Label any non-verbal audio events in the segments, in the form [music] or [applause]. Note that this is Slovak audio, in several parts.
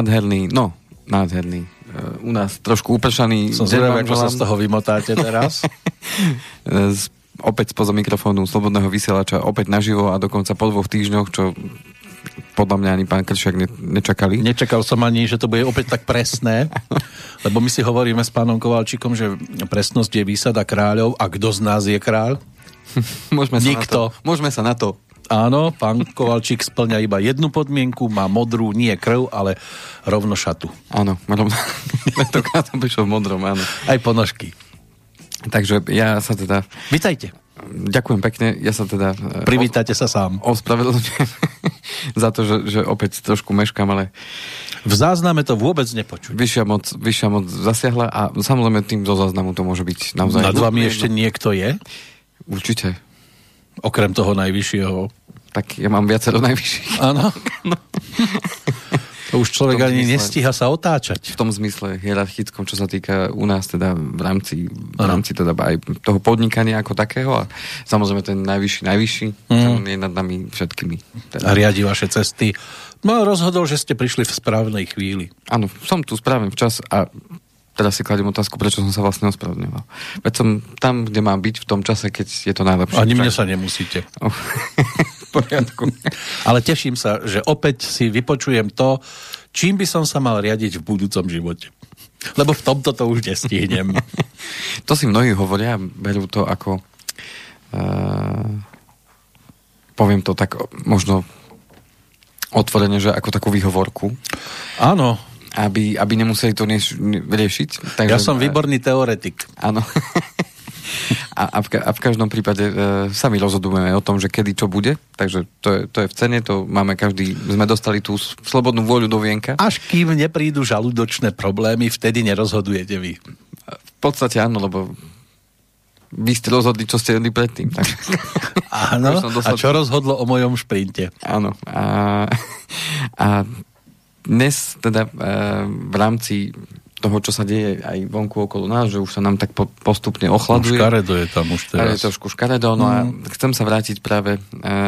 nádherný, no, nádherný. Uh, u nás trošku upršaný. Som zvedavý, ako sa z toho vymotáte teraz. [laughs] z, opäť spoza mikrofónu Slobodného vysielača, opäť naživo a dokonca po dvoch týždňoch, čo podľa mňa ani pán Kršiak ne, nečakali. Nečakal som ani, že to bude opäť tak presné, [laughs] lebo my si hovoríme s pánom Kovalčíkom, že presnosť je výsada kráľov a kto z nás je kráľ? Môžeme sa Nikto. Na to, môžeme sa na to Áno, pán Kovalčík splňa iba jednu podmienku, má modrú, nie krv, ale rovno šatu. Áno, rovno. [laughs] Tentokrát som prišiel v modrom, áno. Aj ponožky. Takže ja sa teda... Vítajte. Ďakujem pekne, ja sa teda... Privítate sa sám. Ospravedlňujem [laughs] za to, že, že opäť trošku meškam, ale... V zázname to vôbec nepočuť. Vyššia moc, vyššia moc zasiahla a samozrejme tým zo záznamu to môže byť naozaj... Nad vami ešte niekto je? Určite. Okrem toho najvyššieho tak ja mám viacero najvyšších. Áno. [laughs] no. To už človek ani zmysle, nestíha sa otáčať. V tom zmysle hierarchickom, čo sa týka u nás teda v rámci, v rámci teda aj toho podnikania ako takého a samozrejme ten najvyšší, najvyšší, mm. ten je nad nami všetkými. Teda. A riadi vaše cesty. No rozhodol, že ste prišli v správnej chvíli. Áno, som tu správny včas a teraz si kladiem otázku, prečo som sa vlastne ospravedlňoval. Veď som tam, kde mám byť v tom čase, keď je to najlepšie. Ani mne sa nemusíte. [laughs] Poriadku. [laughs] Ale teším sa, že opäť si vypočujem to, čím by som sa mal riadiť v budúcom živote. Lebo v tomto to už nestihnem. [laughs] to si mnohí hovoria, berú to ako uh, poviem to tak možno otvorene, že ako takú výhovorku. Áno, aby, aby nemuseli to nieš, riešiť. Takže, ja som výborný teoretik. Áno. [laughs] a, a, v, a v každom prípade e, sami rozhodujeme o tom, že kedy čo bude, takže to je, to je v cene, to máme každý, sme dostali tú slobodnú vôľu do vienka. Až kým neprídu žalúdočné problémy, vtedy nerozhodujete vy. V podstate áno, lebo vy ste rozhodli, čo ste jedli predtým. Tak. [laughs] Áno, [laughs] a čo rozhodlo o mojom šprinte? Áno. A, a dnes teda e, v rámci toho, čo sa deje aj vonku okolo nás, že už sa nám tak po, postupne ochladuje. No škaredo je tam už teraz. Je trošku škaredo, no mm. a chcem sa vrátiť práve e,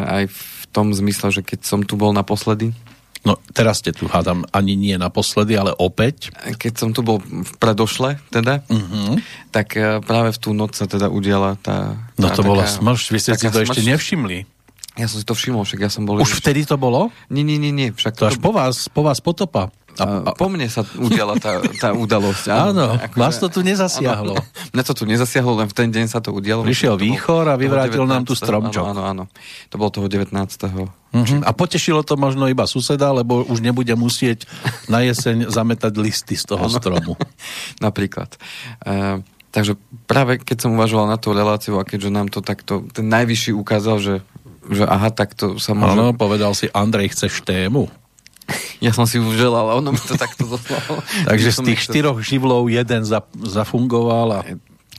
aj v tom zmysle, že keď som tu bol naposledy, No teraz ste tu, hádam, ani nie naposledy, ale opäť. Keď som tu bol v predošle, teda, uh-huh. tak e, práve v tú noc sa teda udiala tá... No to taká, bola smršť, vy ste si to smršť. ešte nevšimli. Ja som si to všimol, však ja som bol... Už vtedy to bolo? Nie, nie, nie, nie. Však to, to až po vás, po vás potopa. A, a, po mne sa udiala tá, tá udalosť. Áno, áno vás to tu nezasiahlo. Áno, mňa to tu nezasiahlo, len v ten deň sa to udialo. Prišiel výchor a vyvrátil nám tu stromčok. Áno, áno, áno. To bolo toho 19. Uh-huh. A potešilo to možno iba suseda, lebo už nebude musieť na jeseň zametať listy z toho áno. stromu. [laughs] Napríklad. Uh, takže práve keď som uvažoval na tú reláciu a keďže nám to takto, ten najvyšší ukázal, že že aha, tak to sa môže... Áno, povedal si, Andrej, chceš tému? [laughs] Ja som si už želal, a ono mi to takto zoslalo. [laughs] Takže z tých štyroch živlov jeden zafungoval a,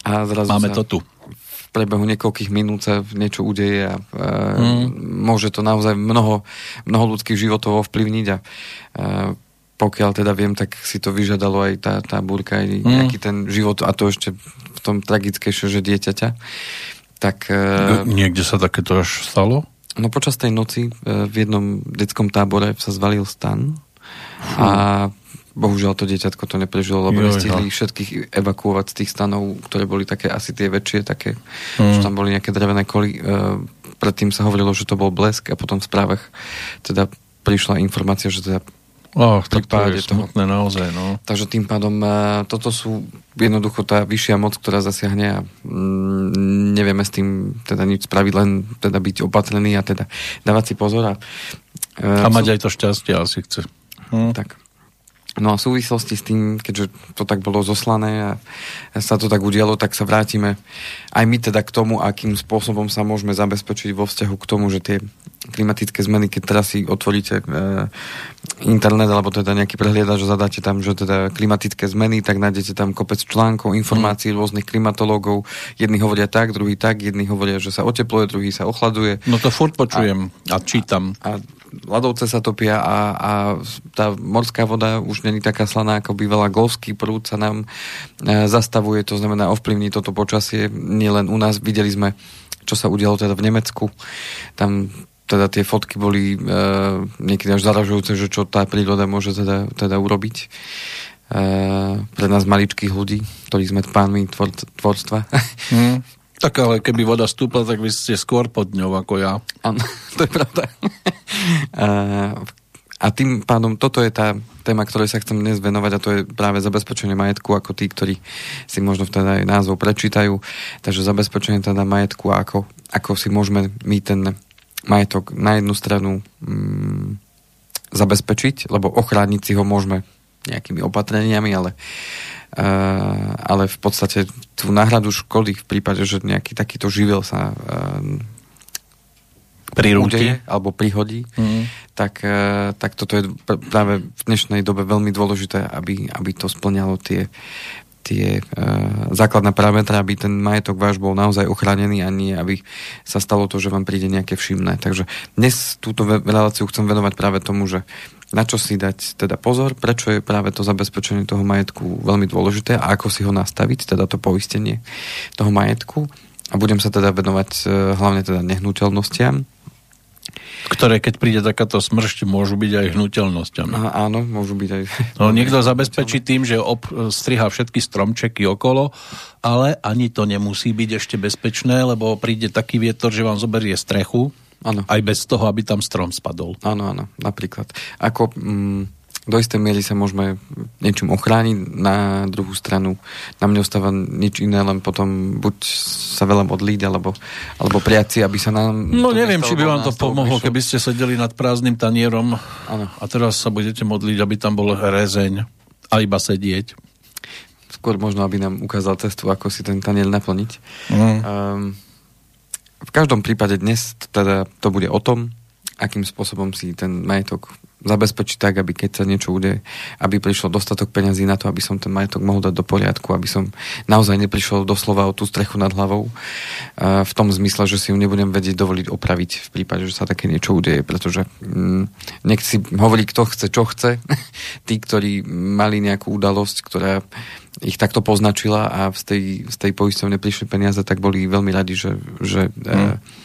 a zrazu máme to tu. V prebehu niekoľkých minút sa niečo udeje a e, hmm. môže to naozaj mnoho, mnoho ľudských životov ovplyvniť a e, pokiaľ teda viem, tak si to vyžadalo aj tá, tá búrka, aj mm. nejaký ten život a to ešte v tom tragickejšie, že dieťaťa tak... E, niekde sa takéto až stalo? No počas tej noci e, v jednom detskom tábore sa zvalil stan a bohužiaľ to dieťatko to neprežilo, lebo nestihli všetkých evakuovať z tých stanov, ktoré boli také asi tie väčšie, také, mm. že tam boli nejaké drevené koly. E, predtým sa hovorilo, že to bol blesk a potom v správach teda prišla informácia, že teda Oh, tak to je smutné toho. naozaj, no. Takže tým pádom uh, toto sú jednoducho tá vyššia moc, ktorá zasiahne a mm, nevieme s tým teda nič spraviť, len teda byť opatrený a teda dávať si pozor. A, uh, a mať sú... aj to šťastie asi chce. Hm. Tak. No a v súvislosti s tým, keďže to tak bolo zoslané a sa to tak udialo, tak sa vrátime aj my teda k tomu, akým spôsobom sa môžeme zabezpečiť vo vzťahu k tomu, že tie klimatické zmeny, keď teraz si otvoríte e, internet alebo teda nejaký prehliadač, že zadáte tam, že teda klimatické zmeny, tak nájdete tam kopec článkov, informácií mm. rôznych klimatológov. Jedni hovoria tak, druhý tak, jedni hovoria, že sa otepluje, druhý sa ochladuje. No to furt počujem a, a čítam. A, a ľadovce sa topia a, a tá morská voda už není taká slaná, ako bývala. Golský prúd sa nám e, zastavuje, to znamená ovplyvní toto počasie. Nielen u nás, videli sme, čo sa udialo teda v Nemecku. Tam teda tie fotky boli e, niekedy až zaražujúce, že čo tá príroda môže teda, teda urobiť e, pre nás maličkých ľudí, ktorí sme pánmi tvor, tvorstva. Mm. [laughs] Tak ale keby voda stúpla, tak vy ste skôr pod ňou ako ja. Áno, [laughs] to je pravda. a, a tým pádom toto je tá téma, ktorej sa chcem dnes venovať a to je práve zabezpečenie majetku ako tí, ktorí si možno vtedy aj názov prečítajú. Takže zabezpečenie teda majetku ako, ako si môžeme my ten majetok na jednu stranu mm, zabezpečiť, lebo ochrániť si ho môžeme nejakými opatreniami, ale, uh, ale v podstate tú náhradu škody v prípade, že nejaký takýto živel sa uh, Prirúti. alebo prihodí, mm. tak, e, tak toto je práve v dnešnej dobe veľmi dôležité, aby, aby to splňalo tie, tie uh, základné parametre, aby ten majetok váš bol naozaj ochránený a nie, aby sa stalo to, že vám príde nejaké všimné. Takže dnes túto reláciu chcem venovať práve tomu, že na čo si dať teda pozor, prečo je práve to zabezpečenie toho majetku veľmi dôležité a ako si ho nastaviť, teda to poistenie toho majetku. A budem sa teda venovať uh, hlavne teda nehnuteľnostiam, ktoré, keď príde takáto smršť, môžu byť aj hnutelnosťami. A, áno, môžu byť aj... No, niekto zabezpečí tým, že striha všetky stromčeky okolo, ale ani to nemusí byť ešte bezpečné, lebo príde taký vietor, že vám zoberie strechu, Áno. Aj bez toho, aby tam strom spadol. Áno, áno, napríklad. Ako... Mm, do istej miery sa môžeme niečím ochrániť, na druhú stranu nám neostáva nič iné, len potom buď sa veľa modliť, alebo, alebo priaci, aby sa nám... No neviem, či by vám to pomohlo, prišlo. keby ste sedeli nad prázdnym tanierom ano. a teraz sa budete modliť, aby tam bol rezeň a iba sedieť. Skôr možno, aby nám ukázal cestu, ako si ten tanier naplniť. Mm. Um, v každom prípade dnes teda to bude o tom, akým spôsobom si ten majetok zabezpečiť tak, aby keď sa niečo udeje, aby prišlo dostatok peňazí na to, aby som ten majetok mohol dať do poriadku, aby som naozaj neprišiel doslova o tú strechu nad hlavou v tom zmysle, že si ju nebudem vedieť dovoliť opraviť v prípade, že sa také niečo udeje, pretože mm, nech si hovorí, kto chce, čo chce. [laughs] Tí, ktorí mali nejakú udalosť, ktorá ich takto poznačila a z tej, z tej poisťovne prišli peniaze, tak boli veľmi radi, že, že mm E,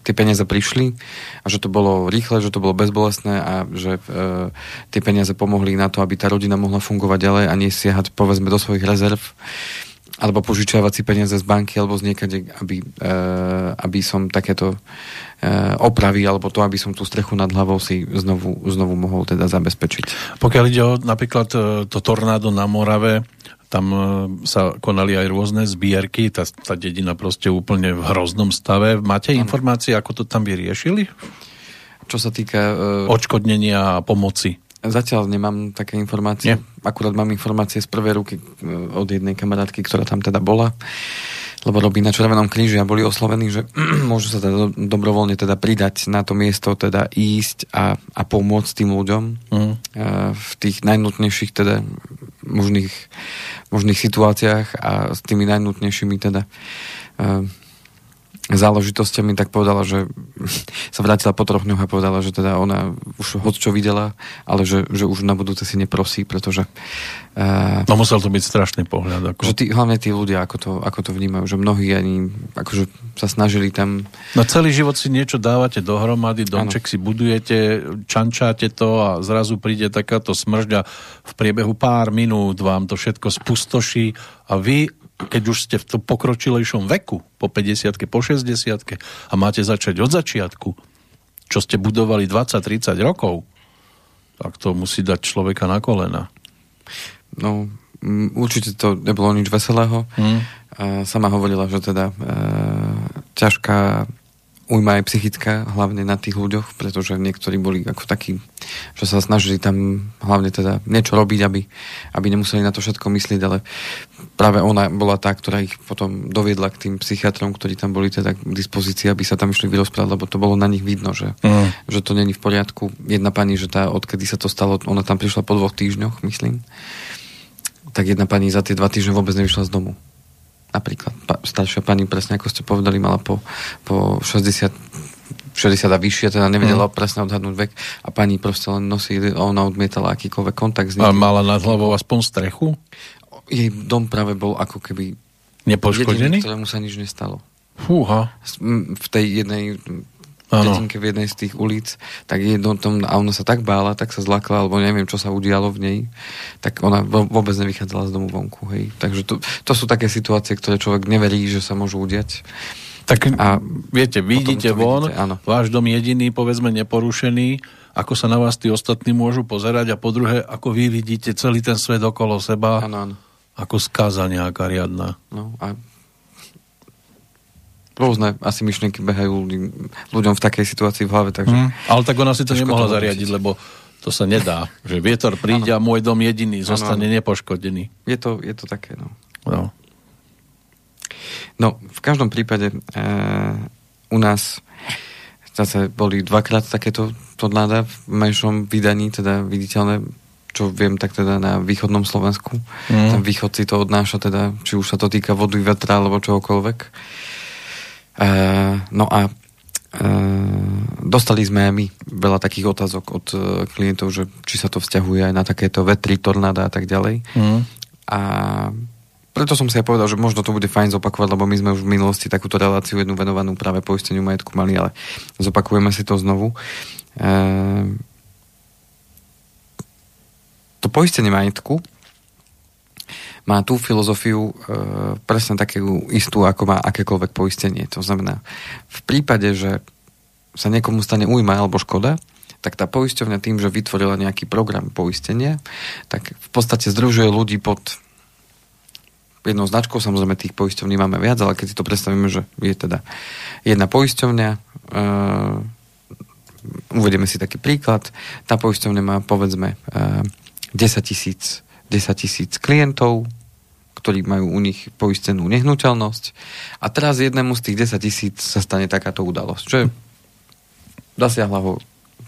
tie peniaze prišli a že to bolo rýchle, že to bolo bezbolestné a že e, tie peniaze pomohli na to, aby tá rodina mohla fungovať ďalej a nie siahať povedzme do svojich rezerv alebo požičiavať si peniaze z banky alebo z niekade, aby, e, aby som takéto e, opravy alebo to, aby som tú strechu nad hlavou si znovu, znovu mohol teda zabezpečiť. Pokiaľ ide o napríklad e, to tornádo na Morave, tam e, sa konali aj rôzne zbierky, tá, tá dedina proste úplne v hroznom stave. Máte ano. informácie, ako to tam vyriešili? Čo sa týka... Uh... Odškodnenia a pomoci. Zatiaľ nemám také informácie. Nie. Akurát mám informácie z prvej ruky e, od jednej kamarátky, ktorá tam teda bola lebo robí na Červenom kríži a boli oslovení, že [clears throat] môžu sa teda dobrovoľne teda pridať na to miesto, teda ísť a, a pomôcť tým ľuďom mm. v tých najnutnejších teda možných, možných situáciách a s tými najnutnejšími teda uh, záležitostiami, tak povedala, že [laughs] sa vrátila po troch dňoch a povedala, že teda ona už hoď čo videla, ale že, že už na budúce si neprosí, pretože... Uh, no musel to byť strašný pohľad. Ako... Že tí, hlavne tí ľudia, ako to, ako to vnímajú, že mnohí ani akože sa snažili tam... No celý život si niečo dávate dohromady, domček ano. si budujete, čančáte to a zrazu príde takáto smržďa v priebehu pár minút vám to všetko spustoší a vy keď už ste v tom pokročilejšom veku, po 50 po 60 a máte začať od začiatku, čo ste budovali 20-30 rokov, tak to musí dať človeka na kolena. No, určite to nebolo nič veselého. Hmm. Sama hovorila, že teda e, ťažká ujma aj psychická, hlavne na tých ľuďoch, pretože niektorí boli ako takí, že sa snažili tam hlavne teda niečo robiť, aby, aby nemuseli na to všetko myslieť, ale práve ona bola tá, ktorá ich potom doviedla k tým psychiatrom, ktorí tam boli teda k dispozícii, aby sa tam išli vyrozprávať, lebo to bolo na nich vidno, že, mm. že to není v poriadku. Jedna pani, že tá, odkedy sa to stalo, ona tam prišla po dvoch týždňoch, myslím, tak jedna pani za tie dva týždne vôbec nevyšla z domu napríklad staršia pani, presne ako ste povedali, mala po, po 60 60 a vyššie, teda nevedela mm. presne odhadnúť vek a pani proste len nosí, ona odmietala akýkoľvek kontakt s ním. A mala nad hlavou aspoň strechu? Jej dom práve bol ako keby nepoškodený, ktorému sa nič nestalo. Fúha. V tej jednej dedinke v jednej z tých ulic, tak jedno tom, a ona sa tak bála, tak sa zlakla, alebo neviem, čo sa udialo v nej, tak ona vôbec nevychádzala z domu vonku. Hej. Takže to, to sú také situácie, ktoré človek neverí, že sa môžu udiať. Tak a viete, vidíte von, vidíte, áno. váš dom jediný, povedzme neporušený, ako sa na vás tí ostatní môžu pozerať a po druhé, ako vy vidíte celý ten svet okolo seba, ano, ano. ako skáza nejaká riadna. No a rôzne asi myšlienky behajú ľuďom v takej situácii v hlave. Takže mm, ale tak ona si to nemohla to zariadiť, lebo to sa nedá. Že vietor príde ano. a môj dom jediný zostane ano, ano. nepoškodený. Je to, je to také, no. no. No, v každom prípade e, u nás zase boli dvakrát takéto tornáda v menšom vydaní, teda viditeľné, čo viem, tak teda na východnom Slovensku. Mm. Ten východ si to odnáša, teda, či už sa to týka vody, vetra alebo čohokoľvek. E, no a e, dostali sme my veľa takých otázok od e, klientov, že či sa to vzťahuje aj na takéto vetry, tornáda a tak ďalej. Mm. A preto som si aj povedal, že možno to bude fajn zopakovať, lebo my sme už v minulosti takúto reláciu jednu venovanú práve poisteniu majetku mali, ale zopakujeme si to znovu. E, to poistenie majetku má tú filozofiu e, presne takú istú, ako má akékoľvek poistenie. To znamená, v prípade, že sa niekomu stane újma alebo škoda, tak tá poisťovňa tým, že vytvorila nejaký program poistenia, tak v podstate združuje ľudí pod jednou značkou, samozrejme tých poisťovní máme viac, ale keď si to predstavíme, že je teda jedna poisťovňa, uh, uvedieme si taký príklad, tá poisťovňa má povedzme uh, 10 tisíc 10 tisíc klientov, ktorí majú u nich poistenú nehnuteľnosť a teraz jednému z tých 10 tisíc sa stane takáto udalosť, čo je zasiahla ho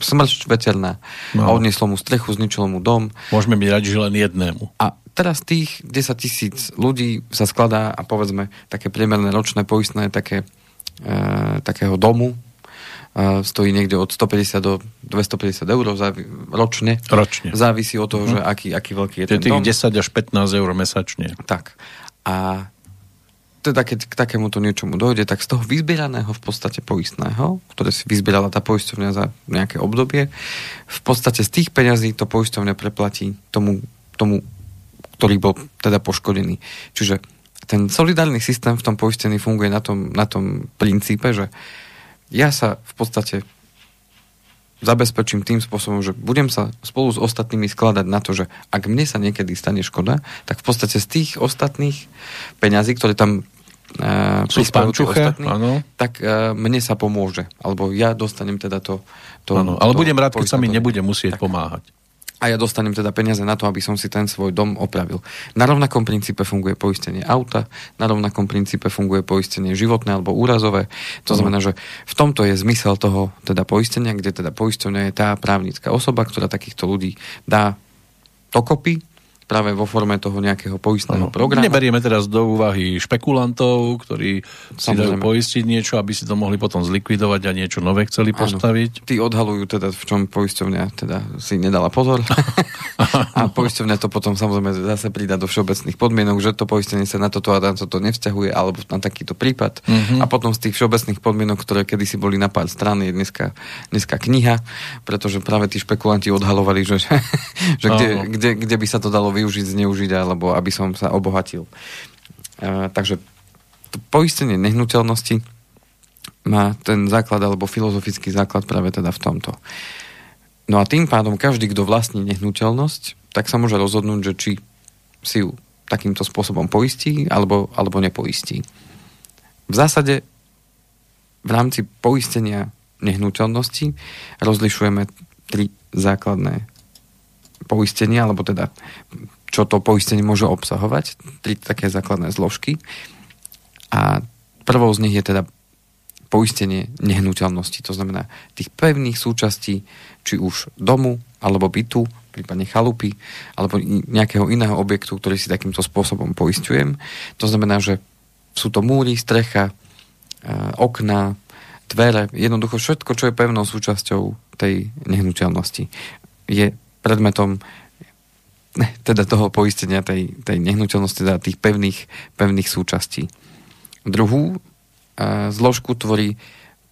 smrť veterná no. a odnieslo mu strechu, zničilo mu dom. Môžeme byť radi, že len jednému. A teraz tých 10 tisíc ľudí sa skladá a povedzme také priemerné ročné poistné také, e, takého domu stojí niekde od 150 do 250 eur závi- ročne. Ročne. Závisí od toho, mm. že aký, aký veľký je, je ten dom. 10 až 15 eur mesačne. Tak. A teda keď k takémuto niečomu dojde, tak z toho vyzbieraného v podstate poistného, ktoré si vyzbierala tá poisťovňa za nejaké obdobie, v podstate z tých peňazí to poisťovňa preplatí tomu, tomu ktorý bol teda poškodený. Čiže ten solidárny systém v tom poistení funguje na tom, na tom princípe, že ja sa v podstate zabezpečím tým spôsobom, že budem sa spolu s ostatnými skladať na to, že ak mne sa niekedy stane škoda, tak v podstate z tých ostatných peňazí, ktoré tam uh, prispievajú ostatní, ano. tak uh, mne sa pomôže. Alebo ja dostanem teda to... to ano, ale to, budem rád, keď sa mi nebude musieť tak. pomáhať a ja dostanem teda peniaze na to, aby som si ten svoj dom opravil. Na rovnakom princípe funguje poistenie auta, na rovnakom princípe funguje poistenie životné alebo úrazové. To znamená, že v tomto je zmysel toho teda poistenia, kde teda poistenia je tá právnická osoba, ktorá takýchto ľudí dá dokopy práve vo forme toho nejakého poistného ano. programu. Neberieme teraz do úvahy špekulantov, ktorí si dajú poistiť niečo, aby si to mohli potom zlikvidovať a niečo nové chceli postaviť. Ano. Tí odhalujú teda, v čom poisťovňa teda si nedala pozor. [laughs] a poisťovňa to potom samozrejme zase pridá do všeobecných podmienok, že to poistenie sa na toto a na toto nevzťahuje, alebo na takýto prípad. Uh-huh. A potom z tých všeobecných podmienok, ktoré kedysi boli na pár strán, je dneska, dneska kniha, pretože práve tí špekulanti odhalovali, že, [laughs] že kde, kde, kde by sa to dalo využiť využiť, zneužiť, alebo aby som sa obohatil. E, takže to poistenie nehnuteľnosti má ten základ alebo filozofický základ práve teda v tomto. No a tým pádom každý, kto vlastní nehnuteľnosť, tak sa môže rozhodnúť, že či si ju takýmto spôsobom poistí alebo, alebo nepoistí. V zásade v rámci poistenia nehnuteľnosti rozlišujeme tri základné poistenia, alebo teda čo to poistenie môže obsahovať, tri také základné zložky. A prvou z nich je teda poistenie nehnuteľnosti, to znamená tých pevných súčastí, či už domu, alebo bytu, prípadne chalupy, alebo nejakého iného objektu, ktorý si takýmto spôsobom poistujem. To znamená, že sú to múry, strecha, e, okna, dvere, jednoducho všetko, čo je pevnou súčasťou tej nehnuteľnosti. Je predmetom teda toho poistenia tej, tej nehnuteľnosti, teda tých pevných, pevných súčastí. Druhú e, zložku tvorí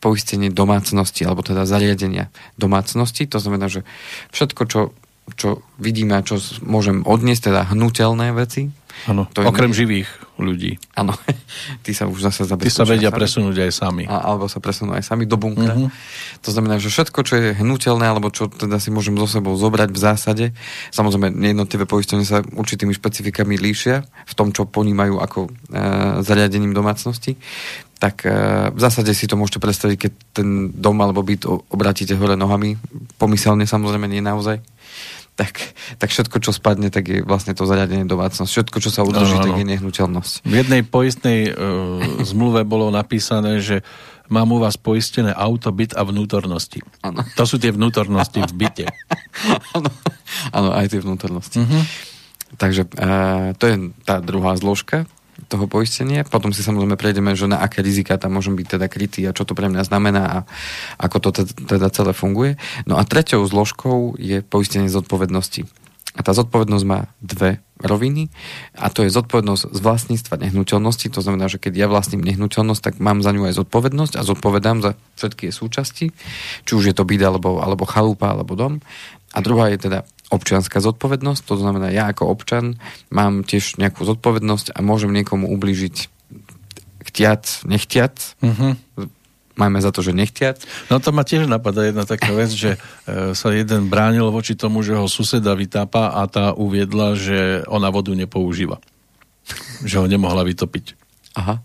poistenie domácnosti, alebo teda zariadenia domácnosti. To znamená, že všetko, čo, čo vidíme a čo môžem odniesť, teda hnutelné veci, Áno, okrem nie... živých ľudí. Áno, [laughs] tí sa už zase zabezpečia. Tí sa vedia sami. presunúť aj sami. A, alebo sa presunú aj sami do bunkra. Uh-huh. To znamená, že všetko, čo je hnutelné, alebo čo teda si môžem so sebou zobrať v zásade, samozrejme jednotlivé poistenie sa určitými špecifikami líšia v tom, čo ponímajú ako e, zariadením domácnosti, tak e, v zásade si to môžete predstaviť, keď ten dom alebo byt obratíte hore nohami, pomyselne samozrejme, nie naozaj tak, tak všetko, čo spadne, tak je vlastne to zariadenie domácnosť. Všetko, čo sa udrží, no, no. tak je nehnuteľnosť. V jednej poistnej uh, zmluve bolo napísané, že mám u vás poistené auto, byt a vnútornosti. Ano. To sú tie vnútornosti v byte. [laughs] Áno, aj tie vnútornosti. Uh-huh. Takže uh, to je tá druhá zložka toho poistenia. Potom si samozrejme prejdeme, že na aké rizika tam môžem byť teda krytý a čo to pre mňa znamená a ako to teda celé funguje. No a treťou zložkou je poistenie zodpovednosti. A tá zodpovednosť má dve roviny a to je zodpovednosť z vlastníctva nehnuteľnosti, to znamená, že keď ja vlastním nehnuteľnosť, tak mám za ňu aj zodpovednosť a zodpovedám za všetky jej súčasti, či už je to byt alebo, alebo chalúpa alebo dom. A druhá je teda občianská zodpovednosť, to znamená, ja ako občan mám tiež nejakú zodpovednosť a môžem niekomu ublížiť chtiac, nechtiac. Uh-huh. Máme za to, že nechtiac. No to ma tiež napadá jedna taká vec, že e, sa jeden bránil voči tomu, že ho suseda vytápa a tá uviedla, že ona vodu nepoužíva. Že ho nemohla vytopiť. Aha.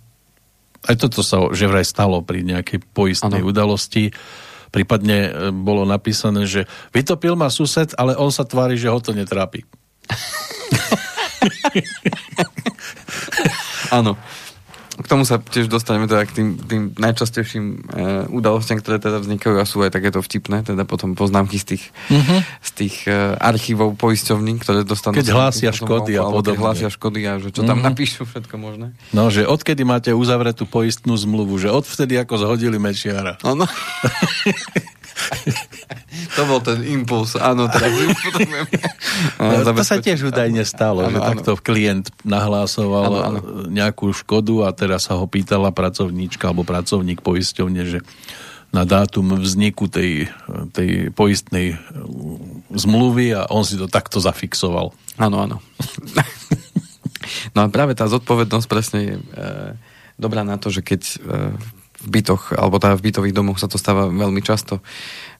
Aj toto sa že vraj stalo pri nejakej poistnej ano. udalosti Prípadne e, bolo napísané, že vytopil ma sused, ale on sa tvári, že ho to netrápi. Áno. K tomu sa tiež dostaneme teda k tým, tým najčastejším e, udalostiam, ktoré teda vznikajú a sú aj takéto vtipné, teda potom poznámky z tých, uh-huh. z tých e, archívov poisťovní, ktoré dostanú... Keď hlásia škody a podobne. Keď hlásia škody a že čo tam uh-huh. napíšu, všetko možné. No, že odkedy máte uzavretú poistnú zmluvu, že odvtedy ako zhodili Mečiara. Ano. [laughs] to bol ten impuls, áno, teraz no, [laughs] To sa tiež údajne stalo, ano, že ano. takto klient nahlásoval ano, ano. nejakú škodu a teraz sa ho pýtala pracovníčka alebo pracovník poisťovne, že na dátum vzniku tej, tej poistnej zmluvy a on si to takto zafixoval. Áno, áno. [laughs] no a práve tá zodpovednosť presne je e, dobrá na to, že keď e, v bytoch, alebo teda v bytových domoch sa to stáva veľmi často.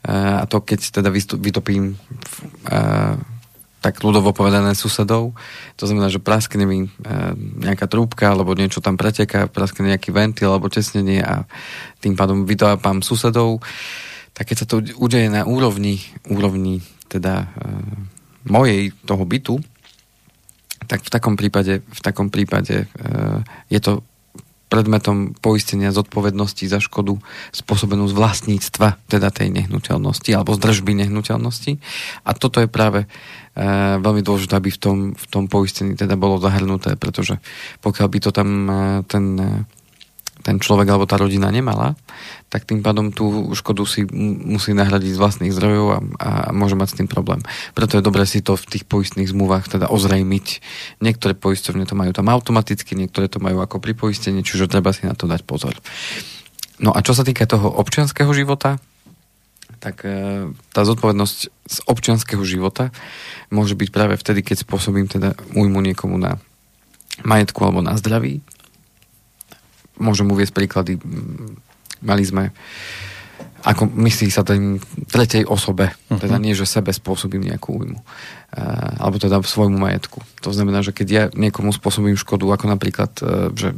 A to, keď teda vytopím tak ľudovo povedané susedov, to znamená, že praskne mi nejaká trúbka, alebo niečo tam preteká, praskne nejaký ventil alebo tesnenie a tým pádom vytopám susedov, tak keď sa to udeje na úrovni, úrovni teda mojej toho bytu, tak v takom prípade, v takom prípade je to predmetom poistenia zodpovednosti za škodu spôsobenú z vlastníctva, teda tej nehnuteľnosti alebo z držby nehnuteľnosti. A toto je práve e, veľmi dôležité, aby v tom, v tom poistení teda bolo zahrnuté, pretože pokiaľ by to tam e, ten e, ten človek alebo tá rodina nemala, tak tým pádom tú škodu si musí nahradiť z vlastných zdrojov a, a môže mať s tým problém. Preto je dobré si to v tých poistných zmluvách teda ozrejmiť. Niektoré poistovne to majú tam automaticky, niektoré to majú ako pri poistení, čiže treba si na to dať pozor. No a čo sa týka toho občianského života, tak e, tá zodpovednosť z občianského života môže byť práve vtedy, keď spôsobím teda újmu niekomu na majetku alebo na zdraví, môžem uvieť príklady. Mali sme ako myslí sa ten tretej osobe, uh-huh. teda nie, že sebe spôsobím nejakú újmu, uh, alebo teda svojmu majetku. To znamená, že keď ja niekomu spôsobím škodu, ako napríklad, uh, že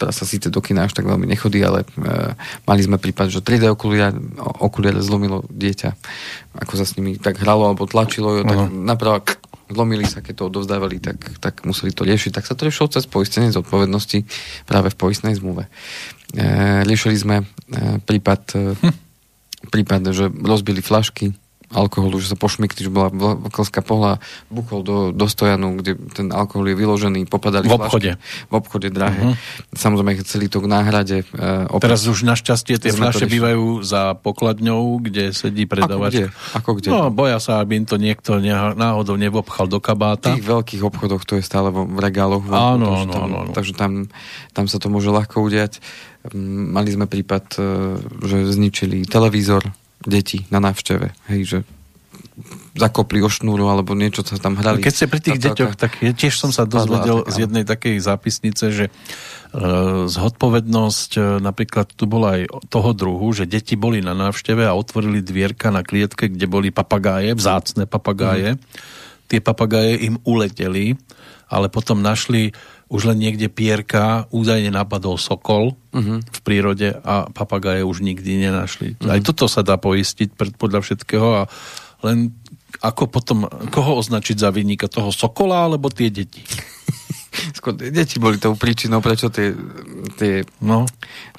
teraz sa síce do kina až tak veľmi nechodí, ale uh, mali sme prípad, že 3D okuliare, okuliare zlomilo dieťa, ako sa s nimi tak hralo alebo tlačilo, uh-huh. tak napravo zlomili sa, keď to odovzdávali, tak, tak museli to riešiť. Tak sa to riešilo cez poistenie zodpovednosti práve v poistnej zmluve. E, riešili sme e, prípad, e, hm. prípad, že rozbili flašky alkoholu, že sa pošmykli, že bola vlkelská pohla, buchol do, do stojanu, kde ten alkohol je vyložený, popadali v obchode. Flašky, v obchode drahé. Uh-huh. Samozrejme, celý to k náhrade. Uh, opäť, Teraz už našťastie tie fľaše bývajú za pokladňou, kde sedí predavač. Ako kde? Ako kde? No, boja sa, aby im to niekto náhodou nevobchal do kabáta. V tých veľkých obchodoch to je stále v regáloch. Áno, áno, áno. Takže tam, tam sa to môže ľahko udiať. Mali sme prípad, e, že zničili televízor deti na návšteve. Hej, že zakopli o šnúru alebo niečo sa tam hrali. Keď ste pri tých deťoch, tak tiež som sa dozvedel z jednej takej zápisnice, že e, zhodpovednosť e, napríklad tu bola aj toho druhu, že deti boli na návšteve a otvorili dvierka na klietke, kde boli papagáje, vzácne papagáje. Mm. Tie papagáje im uleteli, ale potom našli už len niekde pierka, údajne napadol sokol uh-huh. v prírode a papagaje už nikdy nenašli. Uh-huh. Aj toto sa dá poistiť podľa všetkého a len ako potom, koho označiť za vynika, toho sokola alebo tie deti? [laughs] Skôr deti boli tou príčinou, prečo tie, tie, no.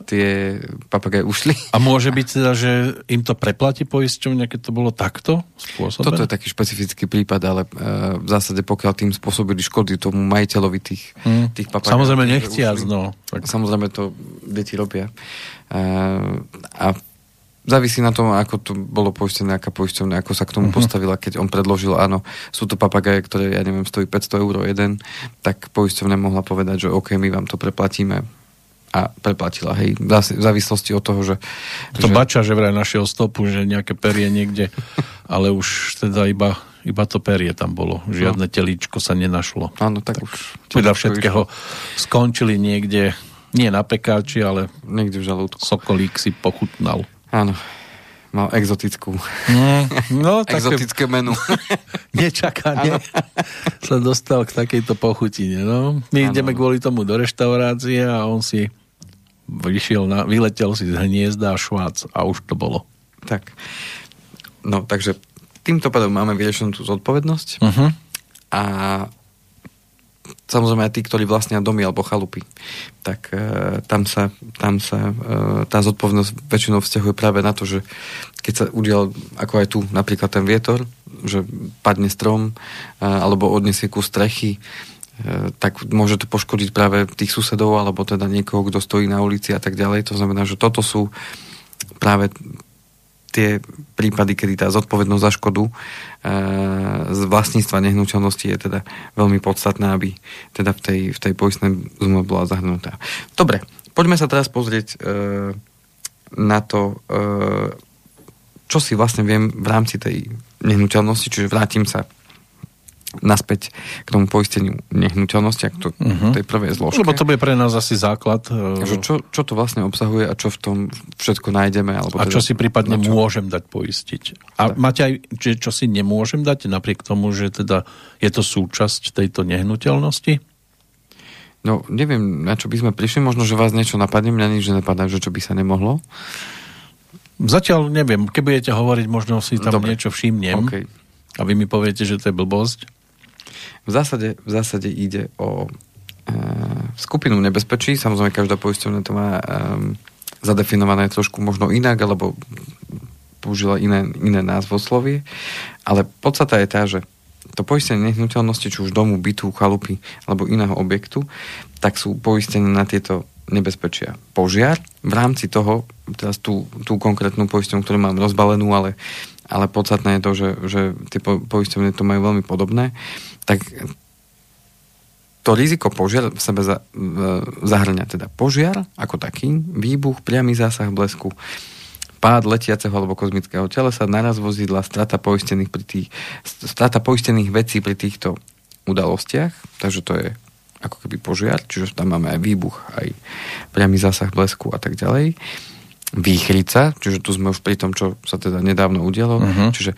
tie papagaje ušli. A môže byť teda, že im to preplatí poisťovňa, keď to bolo takto spôsobené? Toto je taký špecifický prípad, ale uh, v zásade pokiaľ tým spôsobili škody tomu majiteľovi tých, hmm. tých papagajov. Samozrejme nechciac, no. Tak. Samozrejme to deti robia. Uh, a závisí na tom, ako to bolo poistené, aká poisťovňa, ako sa k tomu uh-huh. postavila, keď on predložil, áno, sú to papagaje, ktoré, ja neviem, stojí 500 eur jeden, tak poisťovňa mohla povedať, že OK, my vám to preplatíme a preplatila, hej, v závislosti od toho, že... To že... bača, že vraj našiel stopu, že nejaké perie niekde, [laughs] ale už teda iba, iba to perie tam bolo. Žiadne no. telíčko sa nenašlo. Áno, tak, tak už... Podľa všetkého išlo. skončili niekde, nie na pekáči, ale... Niekde v žalúdku. Sokolík si pochutnal. Áno. Mal exotickú. Mm, no, [laughs] také... Exotické menu. [laughs] Nečakane [laughs] sa dostal k takejto pochutine. No. My ano. ideme kvôli tomu do reštaurácie a on si vyšiel na, vyletel si z hniezda a švác a už to bolo. Tak. No, takže týmto pádom máme vyriešenú tú zodpovednosť uh-huh. a samozrejme aj tí, ktorí vlastnia domy alebo chalupy, tak e, tam sa, tam sa e, tá zodpovednosť väčšinou vzťahuje práve na to, že keď sa udial, ako aj tu, napríklad ten vietor, že padne strom e, alebo odniesie ku strechy, e, tak môže to poškodiť práve tých susedov alebo teda niekoho, kto stojí na ulici a tak ďalej. To znamená, že toto sú práve tie prípady, kedy tá zodpovednosť za škodu e, z vlastníctva nehnuteľnosti je teda veľmi podstatná, aby teda v tej, v tej poistnej zmluve bola zahrnutá. Dobre, poďme sa teraz pozrieť e, na to, e, čo si vlastne viem v rámci tej nehnuteľnosti, čiže vrátim sa naspäť k tomu poisteniu nehnuteľnosti, ak to uh-huh. tej prvej zložke. Lebo to bude pre nás asi základ. Že čo, čo to vlastne obsahuje a čo v tom všetko nájdeme. Alebo a teda, čo si prípadne čo... môžem dať poistiť. A tak. máte aj, že čo si nemôžem dať, napriek tomu, že teda je to súčasť tejto nehnuteľnosti? No, neviem, na čo by sme prišli. Možno, že vás niečo napadne, mňa nič nenapadá, že čo by sa nemohlo. Zatiaľ neviem. Keď budete hovoriť, možno si tam Dobre. niečo všimnem. Okay. A vy mi poviete, že to je blbosť. V zásade, v zásade ide o e, skupinu nebezpečí. Samozrejme, každá poisťovňa to má e, zadefinované trošku možno inak, alebo použila iné, iné názvoslovie. Ale podstata je tá, že to poistenie nehnuteľnosti, či už domu, bytu, chalupy alebo iného objektu, tak sú poistené na tieto nebezpečia. Požiar v rámci toho, teraz tú, tú konkrétnu poistenie, ktorú mám rozbalenú, ale, ale podstatné je to, že, že tie po, poistenie to majú veľmi podobné, tak to riziko požiar v sebe za, zahrňa teda požiar ako taký, výbuch, priamy zásah blesku, pád letiaceho alebo kozmického telesa, naraz vozidla, strata poistených, pri tých, strata poistených vecí pri týchto udalostiach, takže to je ako keby požiar, čiže tam máme aj výbuch, aj priamy zásah blesku a tak ďalej. Výchrica, čiže tu sme už pri tom, čo sa teda nedávno udialo, uh-huh. čiže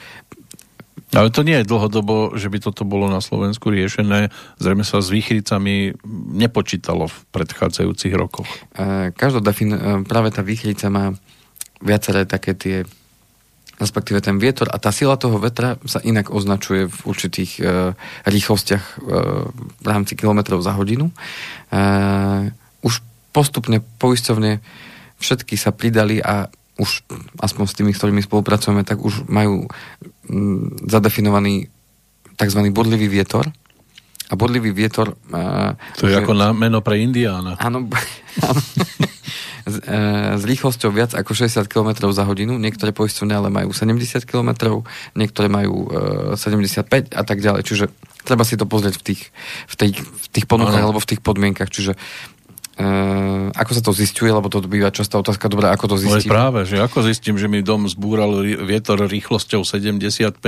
ale to nie je dlhodobo, že by toto bolo na Slovensku riešené. Zrejme sa s výchricami nepočítalo v predchádzajúcich rokoch. Každá defin- e, práve tá výchrica má viaceré také tie respektíve ten vietor a tá sila toho vetra sa inak označuje v určitých e, rýchlostiach e, v rámci kilometrov za hodinu. E, už postupne poisťovne všetky sa pridali a už aspoň s tými, s ktorými spolupracujeme, tak už majú mm, zadefinovaný tzv. bodlivý vietor. A bodlivý vietor... Uh, to je že, ako na meno pre Indiána. Áno, [laughs] áno. s, uh, s rýchlosťou viac ako 60 km za hodinu. Niektoré poisťovne ale majú 70 km, niektoré majú uh, 75 a tak ďalej. Čiže treba si to pozrieť v tých, v tých, v tých ponukách alebo v tých podmienkach. Čiže Uh, ako sa to zistuje, lebo to býva častá otázka, dobrá, ako to zistím? No práve, že ako zistím, že mi dom zbúral vietor rýchlosťou 75,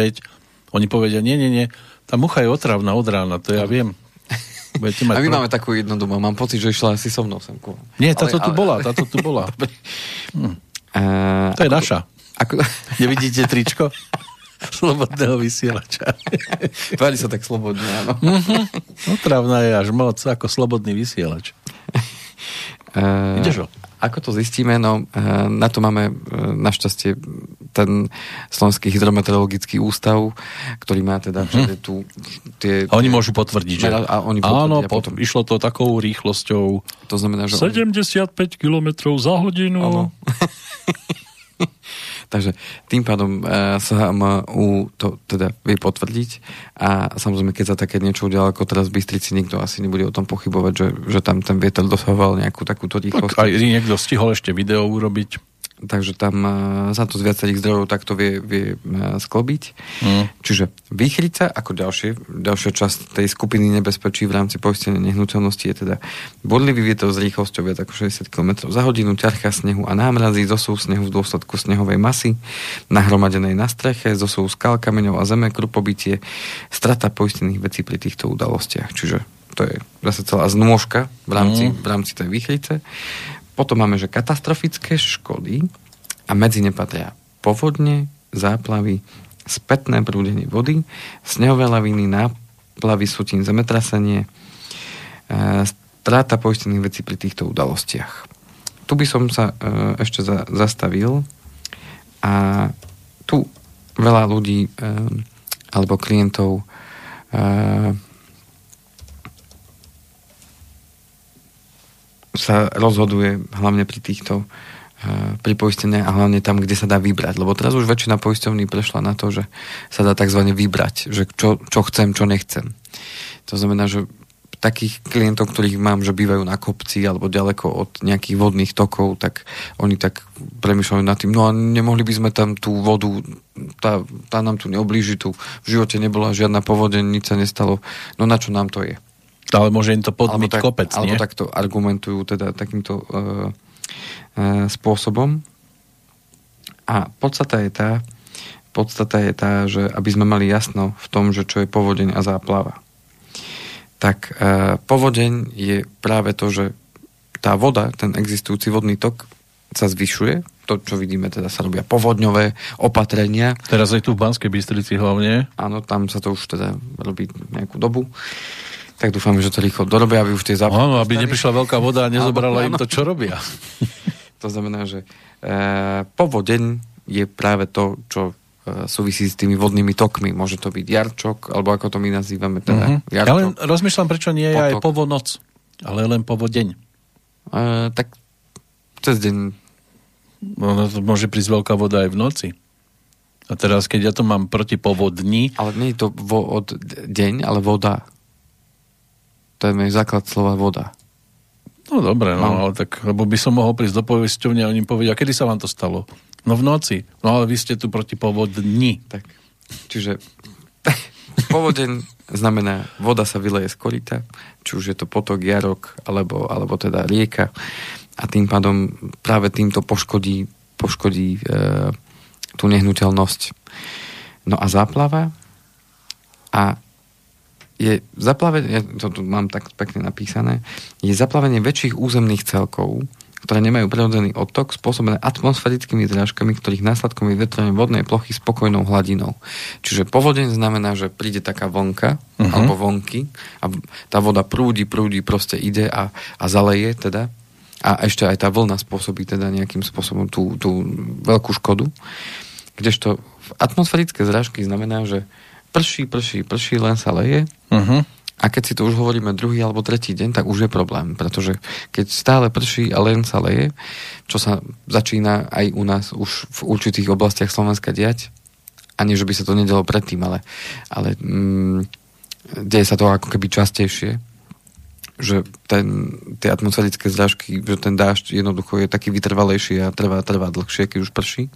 oni povedia, nie, nie, nie, tá mucha je otravná od rána, to ja viem. Budete mať a my pro... máme takú jednu doma, mám pocit, že išla asi so mnou sem. Nie, táto ale, tu ale... bola, táto tu bola. [laughs] hm. uh, to je ako, naša. Ako... [laughs] Nevidíte tričko? [laughs] Slobodného vysielača. Tvári sa tak slobodne, áno. Uh-huh. Otravná je až moc ako slobodný vysielač. Ideš ho? Ako to zistíme? No, uh, na to máme uh, našťastie ten Slovenský hydrometeorologický ústav, ktorý má teda tu tie... A oni môžu potvrdiť, že... A oni Áno, po, potom... išlo to takou rýchlosťou... To znamená, že... 75 oni... km za hodinu. Áno. [laughs] Takže tým pádom uh, sa MU to teda vie potvrdiť a samozrejme, keď sa také niečo udialo ako teraz v Bystrici, nikto asi nebude o tom pochybovať, že, že tam ten vietor dosahoval nejakú takúto rýchlosť. Tak aj niekto stihol ešte video urobiť takže tam sa to z viacerých zdrojov takto vie, vie sklobiť. Mm. Čiže výchrica ako ďalšie, ďalšia časť tej skupiny nebezpečí v rámci poistenia nehnuteľnosti je teda bodlivý vietor s rýchlosťou viac ako 60 km za hodinu, ťarcha snehu a námrazí, zosúv snehu v dôsledku snehovej masy, nahromadenej na streche, zosúv skal, kameňov a zeme, krupobytie, strata poistených vecí pri týchto udalostiach. Čiže to je zase celá znôžka v rámci, mm. v rámci tej výchrice. Potom máme, že katastrofické škody a medzi ne patria povodne, záplavy, spätné prúdenie vody, snehové laviny, náplavy, sutín, zemetrasenie, e, strata poistených vecí pri týchto udalostiach. Tu by som sa e, ešte za, zastavil a tu veľa ľudí e, alebo klientov sa rozhoduje hlavne pri týchto uh, pri poistenia a hlavne tam, kde sa dá vybrať. Lebo teraz už väčšina poisťovní prešla na to, že sa dá tzv. vybrať, že čo, čo chcem, čo nechcem. To znamená, že takých klientov, ktorých mám, že bývajú na kopci alebo ďaleko od nejakých vodných tokov, tak oni tak premyšľajú nad tým, no a nemohli by sme tam tú vodu, tá, tá nám tu neoblíži, tu v živote nebola žiadna povodeň, nič sa nestalo, no na čo nám to je? Ale môže im to podmiť tak, kopec, nie? Alebo takto argumentujú teda takýmto uh, uh, spôsobom. A podstata je tá, podstata je tá, že aby sme mali jasno v tom, že čo je povodeň a záplava. Tak uh, povodeň je práve to, že tá voda, ten existujúci vodný tok sa zvyšuje, to, čo vidíme, teda sa robia povodňové opatrenia. Teraz aj tu v Banskej Bystrici hlavne. Áno, tam sa to už teda robí nejakú dobu. Tak dúfam, že to rýchlo dorobia, aby už tie západy... Áno, aby neprišla veľká voda a nezobrala im to, čo robia. [laughs] to znamená, že e, povodeň je práve to, čo e, súvisí s tými vodnými tokmi. Môže to byť jarčok, alebo ako to my nazývame teda. Mm-hmm. Jarčok, ja len rozmýšľam, prečo nie je aj povonoc, ale len povodeň. E, tak cez deň. No, no, to môže prísť veľká voda aj v noci. A teraz, keď ja to mám proti povodni... Ale nie je to vo, od deň, ale voda. To je základ slova voda. No dobre, no, no. ale tak, lebo by som mohol prísť do poisťovne a oni povedia, kedy sa vám to stalo? No v noci. No ale vy ste tu proti povodni. Tak, čiže [laughs] povodeň znamená, voda sa vyleje z korita, či už je to potok, jarok, alebo, alebo teda rieka a tým pádom práve týmto poškodí, poškodí e, tú nehnuteľnosť. No a záplava a je zaplavenie, to tu mám tak pekne napísané, je zaplavenie väčších územných celkov, ktoré nemajú prirodzený odtok, spôsobené atmosférickými zrážkami, ktorých následkom je vetranie vodnej plochy spokojnou hladinou. Čiže povodeň znamená, že príde taká vonka, uh-huh. alebo vonky, a tá voda prúdi, prúdi, proste ide a, a zaleje teda. A ešte aj tá vlna spôsobí teda nejakým spôsobom tú, tú veľkú škodu. Kdežto atmosférické zrážky znamená, že prší, prší, prší, len sa leje uh-huh. a keď si to už hovoríme druhý alebo tretí deň, tak už je problém, pretože keď stále prší a len sa leje, čo sa začína aj u nás už v určitých oblastiach Slovenska diať, ani že by sa to nedelo predtým, ale, ale mm, deje sa to ako keby častejšie, že ten, tie atmosférické zrážky, že ten dážď jednoducho je taký vytrvalejší a trvá, trvá dlhšie, keď už prší,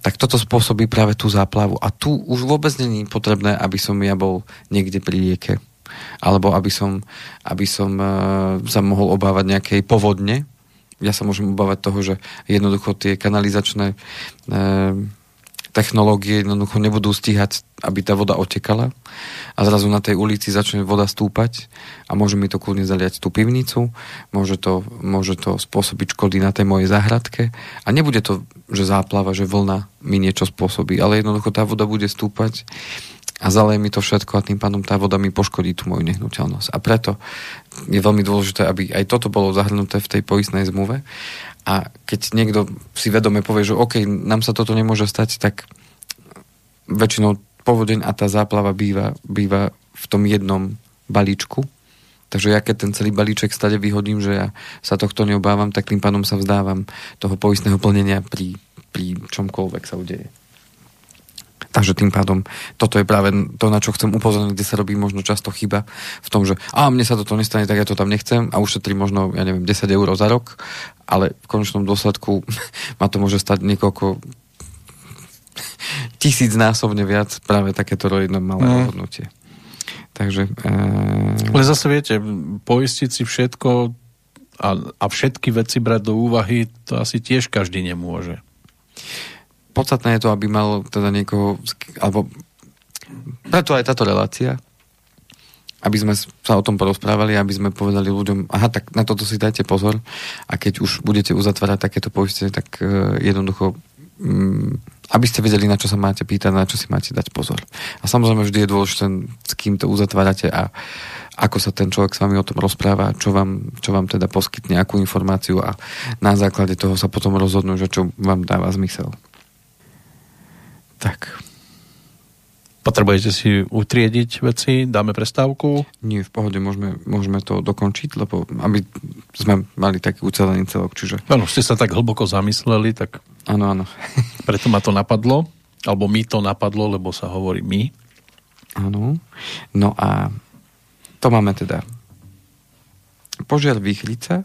tak toto spôsobí práve tú záplavu. A tu už vôbec není potrebné, aby som ja bol niekde pri rieke alebo aby som, aby som uh, sa mohol obávať nejakej povodne. Ja sa môžem obávať toho, že jednoducho tie kanalizačné uh, technológie jednoducho nebudú stíhať, aby tá voda otekala a zrazu na tej ulici začne voda stúpať a môže mi to kľudne zaliať tú pivnicu, môže to, môže to spôsobiť škody na tej mojej záhradke a nebude to, že záplava, že vlna mi niečo spôsobí, ale jednoducho tá voda bude stúpať a zaleje mi to všetko a tým pádom tá voda mi poškodí tú moju nehnuteľnosť. A preto je veľmi dôležité, aby aj toto bolo zahrnuté v tej poistnej zmluve. A keď niekto si vedome povie, že OK, nám sa toto nemôže stať, tak väčšinou povodeň a tá záplava býva, býva v tom jednom balíčku. Takže ja keď ten celý balíček stade vyhodím, že ja sa tohto neobávam, tak tým pádom sa vzdávam toho poistného plnenia pri, pri čomkoľvek sa udeje. Takže tým pádom toto je práve to, na čo chcem upozorniť, kde sa robí možno často chyba v tom, že a mne sa toto nestane, tak ja to tam nechcem a ušetrím možno, ja neviem, 10 eur za rok, ale v konečnom dôsledku [laughs] ma to môže stať niekoľko [laughs] tisíc násobne viac práve takéto jedno malé mm. rozhodnutie. Takže... E... Ale zase viete, poistiť si všetko a, a všetky veci brať do úvahy, to asi tiež každý nemôže podstatné je to, aby mal teda niekoho, alebo preto aj táto relácia, aby sme sa o tom porozprávali, aby sme povedali ľuďom, aha, tak na toto si dajte pozor a keď už budete uzatvárať takéto poistenie, tak uh, jednoducho aby ste vedeli, na čo sa máte pýtať, na čo si máte dať pozor. A samozrejme vždy je dôležité, s kým to uzatvárate a ako sa ten človek s vami o tom rozpráva, čo vám, čo vám teda poskytne, akú informáciu a na základe toho sa potom rozhodnú, že čo vám dáva zmysel. Tak. Potrebujete si utriediť veci? Dáme prestávku? Nie, v pohode môžeme, môžeme to dokončiť, lebo aby sme mali taký ucelený celok. Čiže... Áno, ste sa tak hlboko zamysleli, tak... Áno, áno. [laughs] Preto ma to napadlo, alebo mi to napadlo, lebo sa hovorí my. Áno. No a to máme teda požiar výchlica,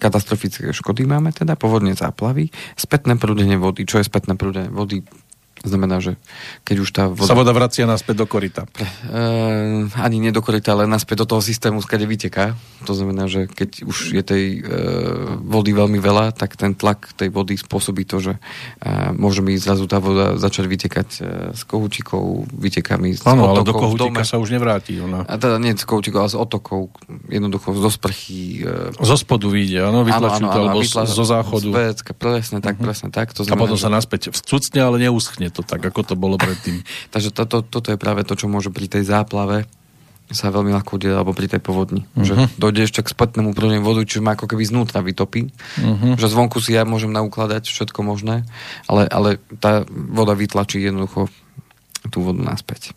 katastrofické škody máme teda, povodne záplavy, spätné prúdenie vody. Čo je spätné prúdenie vody? Znamená, že keď už tá voda... Sa voda vracia naspäť do korita. E, ani nie do korita, ale naspäť do toho systému, skade vyteká. To znamená, že keď už je tej e, vody veľmi veľa, tak ten tlak tej vody spôsobí to, že e, môže mi zrazu tá voda začať vytekať e, z kohúčikov, vyteká mi z ano, ale do kohúčika sa už nevráti. Ona. A teda nie z kohúčikov, ale z otokov. Jednoducho zo sprchy. E... Zo spodu vyjde, áno, vytlačujú to, alebo vytla... zo záchodu. Zvecka, presne tak, uh-huh. presne tak. To znamená, a potom že... sa naspäť vcucne, ale neuschne to tak, ako to bolo predtým. [laughs] Takže to, to, toto je práve to, čo môže pri tej záplave sa veľmi ľahko udeje, alebo pri tej povodni. Uh-huh. Že dojde ešte k spätnému prúdeniu vodu, čiže ma ako keby znútra vytopí. Uh-huh. Že zvonku si ja môžem naukladať všetko možné, ale, ale tá voda vytlačí jednoducho tú vodu naspäť.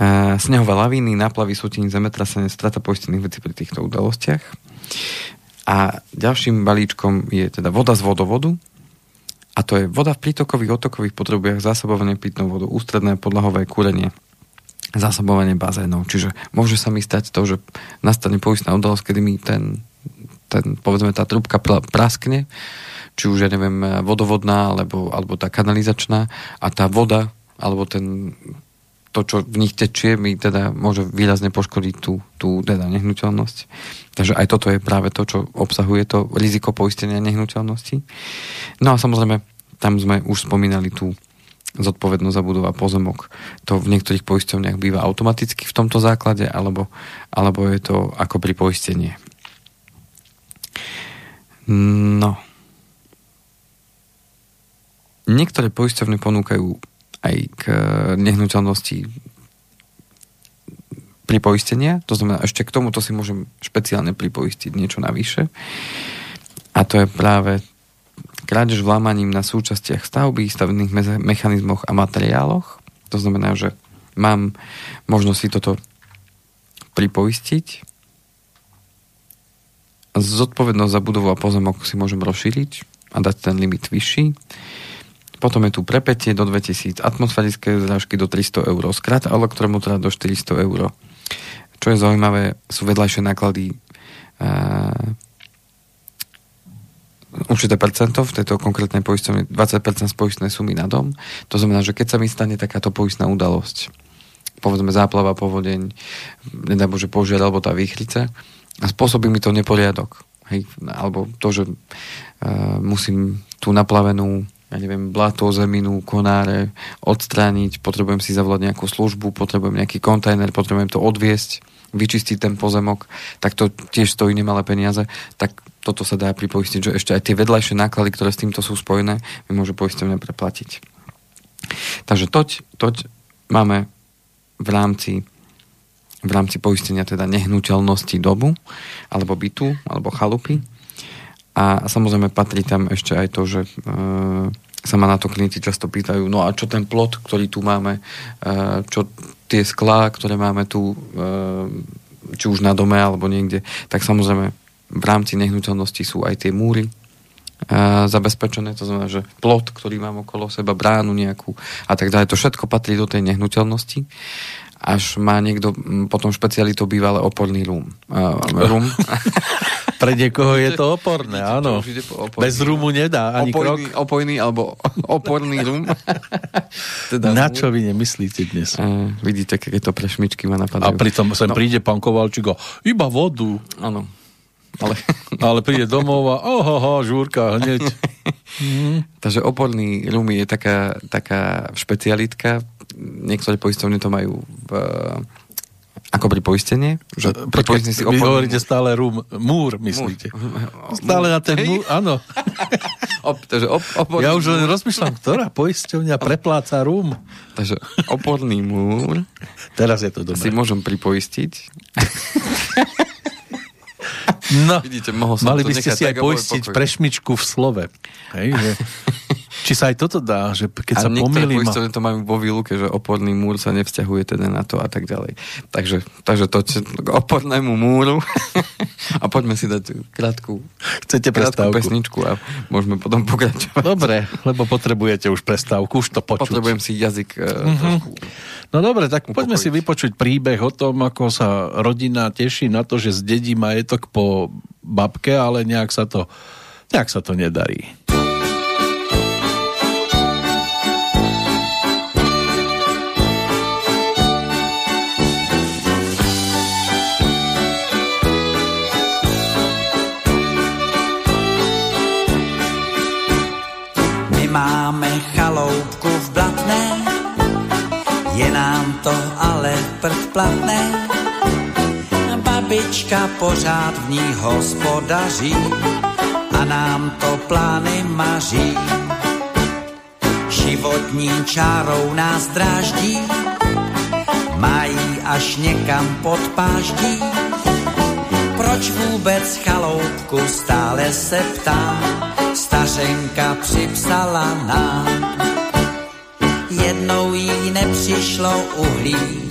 Uh, snehové lavíny, náplavy, sútení, zemetrasenie, strata poistených vecí pri týchto udalostiach. A ďalším balíčkom je teda voda z vodovodu, a to je voda v prítokových otokových potrebujach, zásobovanie pitnou vodou, ústredné podlahové kúrenie, zásobovanie bazénov. Čiže môže sa mi stať to, že nastane poistná udalosť, kedy mi ten, ten povedzme tá trubka praskne, či už, ja neviem, vodovodná, alebo, alebo tá kanalizačná a tá voda, alebo ten, to, čo v nich tečie, mi teda môže výrazne poškodiť tú, tú teda nehnuteľnosť. Takže aj toto je práve to, čo obsahuje to riziko poistenia nehnuteľnosti. No a samozrejme, tam sme už spomínali tú zodpovednosť za budova pozemok. To v niektorých poisťovniach býva automaticky v tomto základe, alebo, alebo je to ako pri poistenie. No. Niektoré poisťovne ponúkajú aj k nehnuteľnosti pripoistenia, to znamená, ešte k tomuto si môžem špeciálne pripoistiť niečo navyše. A to je práve krádež vlámaním na súčastiach stavby, stavebných mechanizmoch a materiáloch. To znamená, že mám možnosť si toto pripoistiť. Zodpovednosť za budovu a pozemok si môžem rozšíriť a dať ten limit vyšší. Potom je tu prepetie do 2000, atmosférické zrážky do 300 eur, skrat elektromotora do 400 eur. Čo je zaujímavé, sú vedľajšie náklady uh, určité percento v tejto konkrétnej poistovne, 20% z poistnej sumy na dom. To znamená, že keď sa mi stane takáto poistná udalosť, povedzme záplava, povodeň, nedaj Bože požiar alebo tá výchrica, a spôsobí mi to neporiadok. Hej, alebo to, že uh, musím tú naplavenú ja neviem, blato, zeminu, konáre odstrániť, potrebujem si zavolať nejakú službu, potrebujem nejaký kontajner, potrebujem to odviesť, vyčistiť ten pozemok, tak to tiež stojí nemalé peniaze, tak toto sa dá pripoistiť, že ešte aj tie vedľajšie náklady, ktoré s týmto sú spojené, mi môže poistovne preplatiť. Takže toť, toť máme v rámci v rámci poistenia teda nehnuteľnosti dobu, alebo bytu, alebo chalupy. A samozrejme patrí tam ešte aj to, že e, sa ma na to klienti často pýtajú, no a čo ten plot, ktorý tu máme, e, čo tie sklá, ktoré máme tu, e, či už na dome alebo niekde, tak samozrejme v rámci nehnuteľnosti sú aj tie múry zabezpečené, to znamená, že plot, ktorý mám okolo seba, bránu nejakú a tak ďalej, to všetko patrí do tej nehnuteľnosti až má niekto potom špecialitou bývalé oporný rum. Uh, [laughs] rum. Pre niekoho je to oporné, áno. Bez rumu nedá ani opojný, krok. Opojný alebo [laughs] oporný rum. [laughs] teda Na čo vy nemyslíte dnes? Uh, vidíte, keď to pre šmičky ma napadajú. A pritom sem no. príde pán Kovalčík a iba vodu. Áno. Ale... Ale príde domov a ohoho, žúrka hneď. mm. Takže oporný rum je taká, taká špecialitka. Niektoré poistovne to majú v ako pri poistenie? Že pri poistení si Vy hovoríte stále rum, múr, myslíte. Múr. Stále na ten múr, áno. [laughs] op, takže op, oporný ja už len rozmýšľam, ktorá poisťovňa prepláca rum. Takže oporný múr. Teraz je to dobré. Si môžem pripoistiť. No, Vidíte, mohol som mali by ste si aj poistiť prešmičku v slove. Hej, že... [laughs] Či sa aj toto dá, že keď a sa pomýlim... A to majú vo výluke, že oporný múr sa nevzťahuje teda na to a tak ďalej. Takže, takže to k opornému múru [laughs] a poďme si dať krátku, Chcete krátku pesničku a môžeme potom pokračovať. Dobre, lebo potrebujete už prestávku, už to počuť. Potrebujem si jazyk mm-hmm. No dobre, tak upokojiť. poďme si vypočuť príbeh o tom, ako sa rodina teší na to, že zdedí majetok po babke, ale nejak sa to, nejak sa to nedarí. Ale predplatné. Babička pořád v ní hospodaří a nám to plány maří. Životní čárou nás dráždí, mají až někam pod páždí. Proč vůbec chaloupku stále se ptám? stařenka připsala nám. Jednou jí nepřišlo uhlí,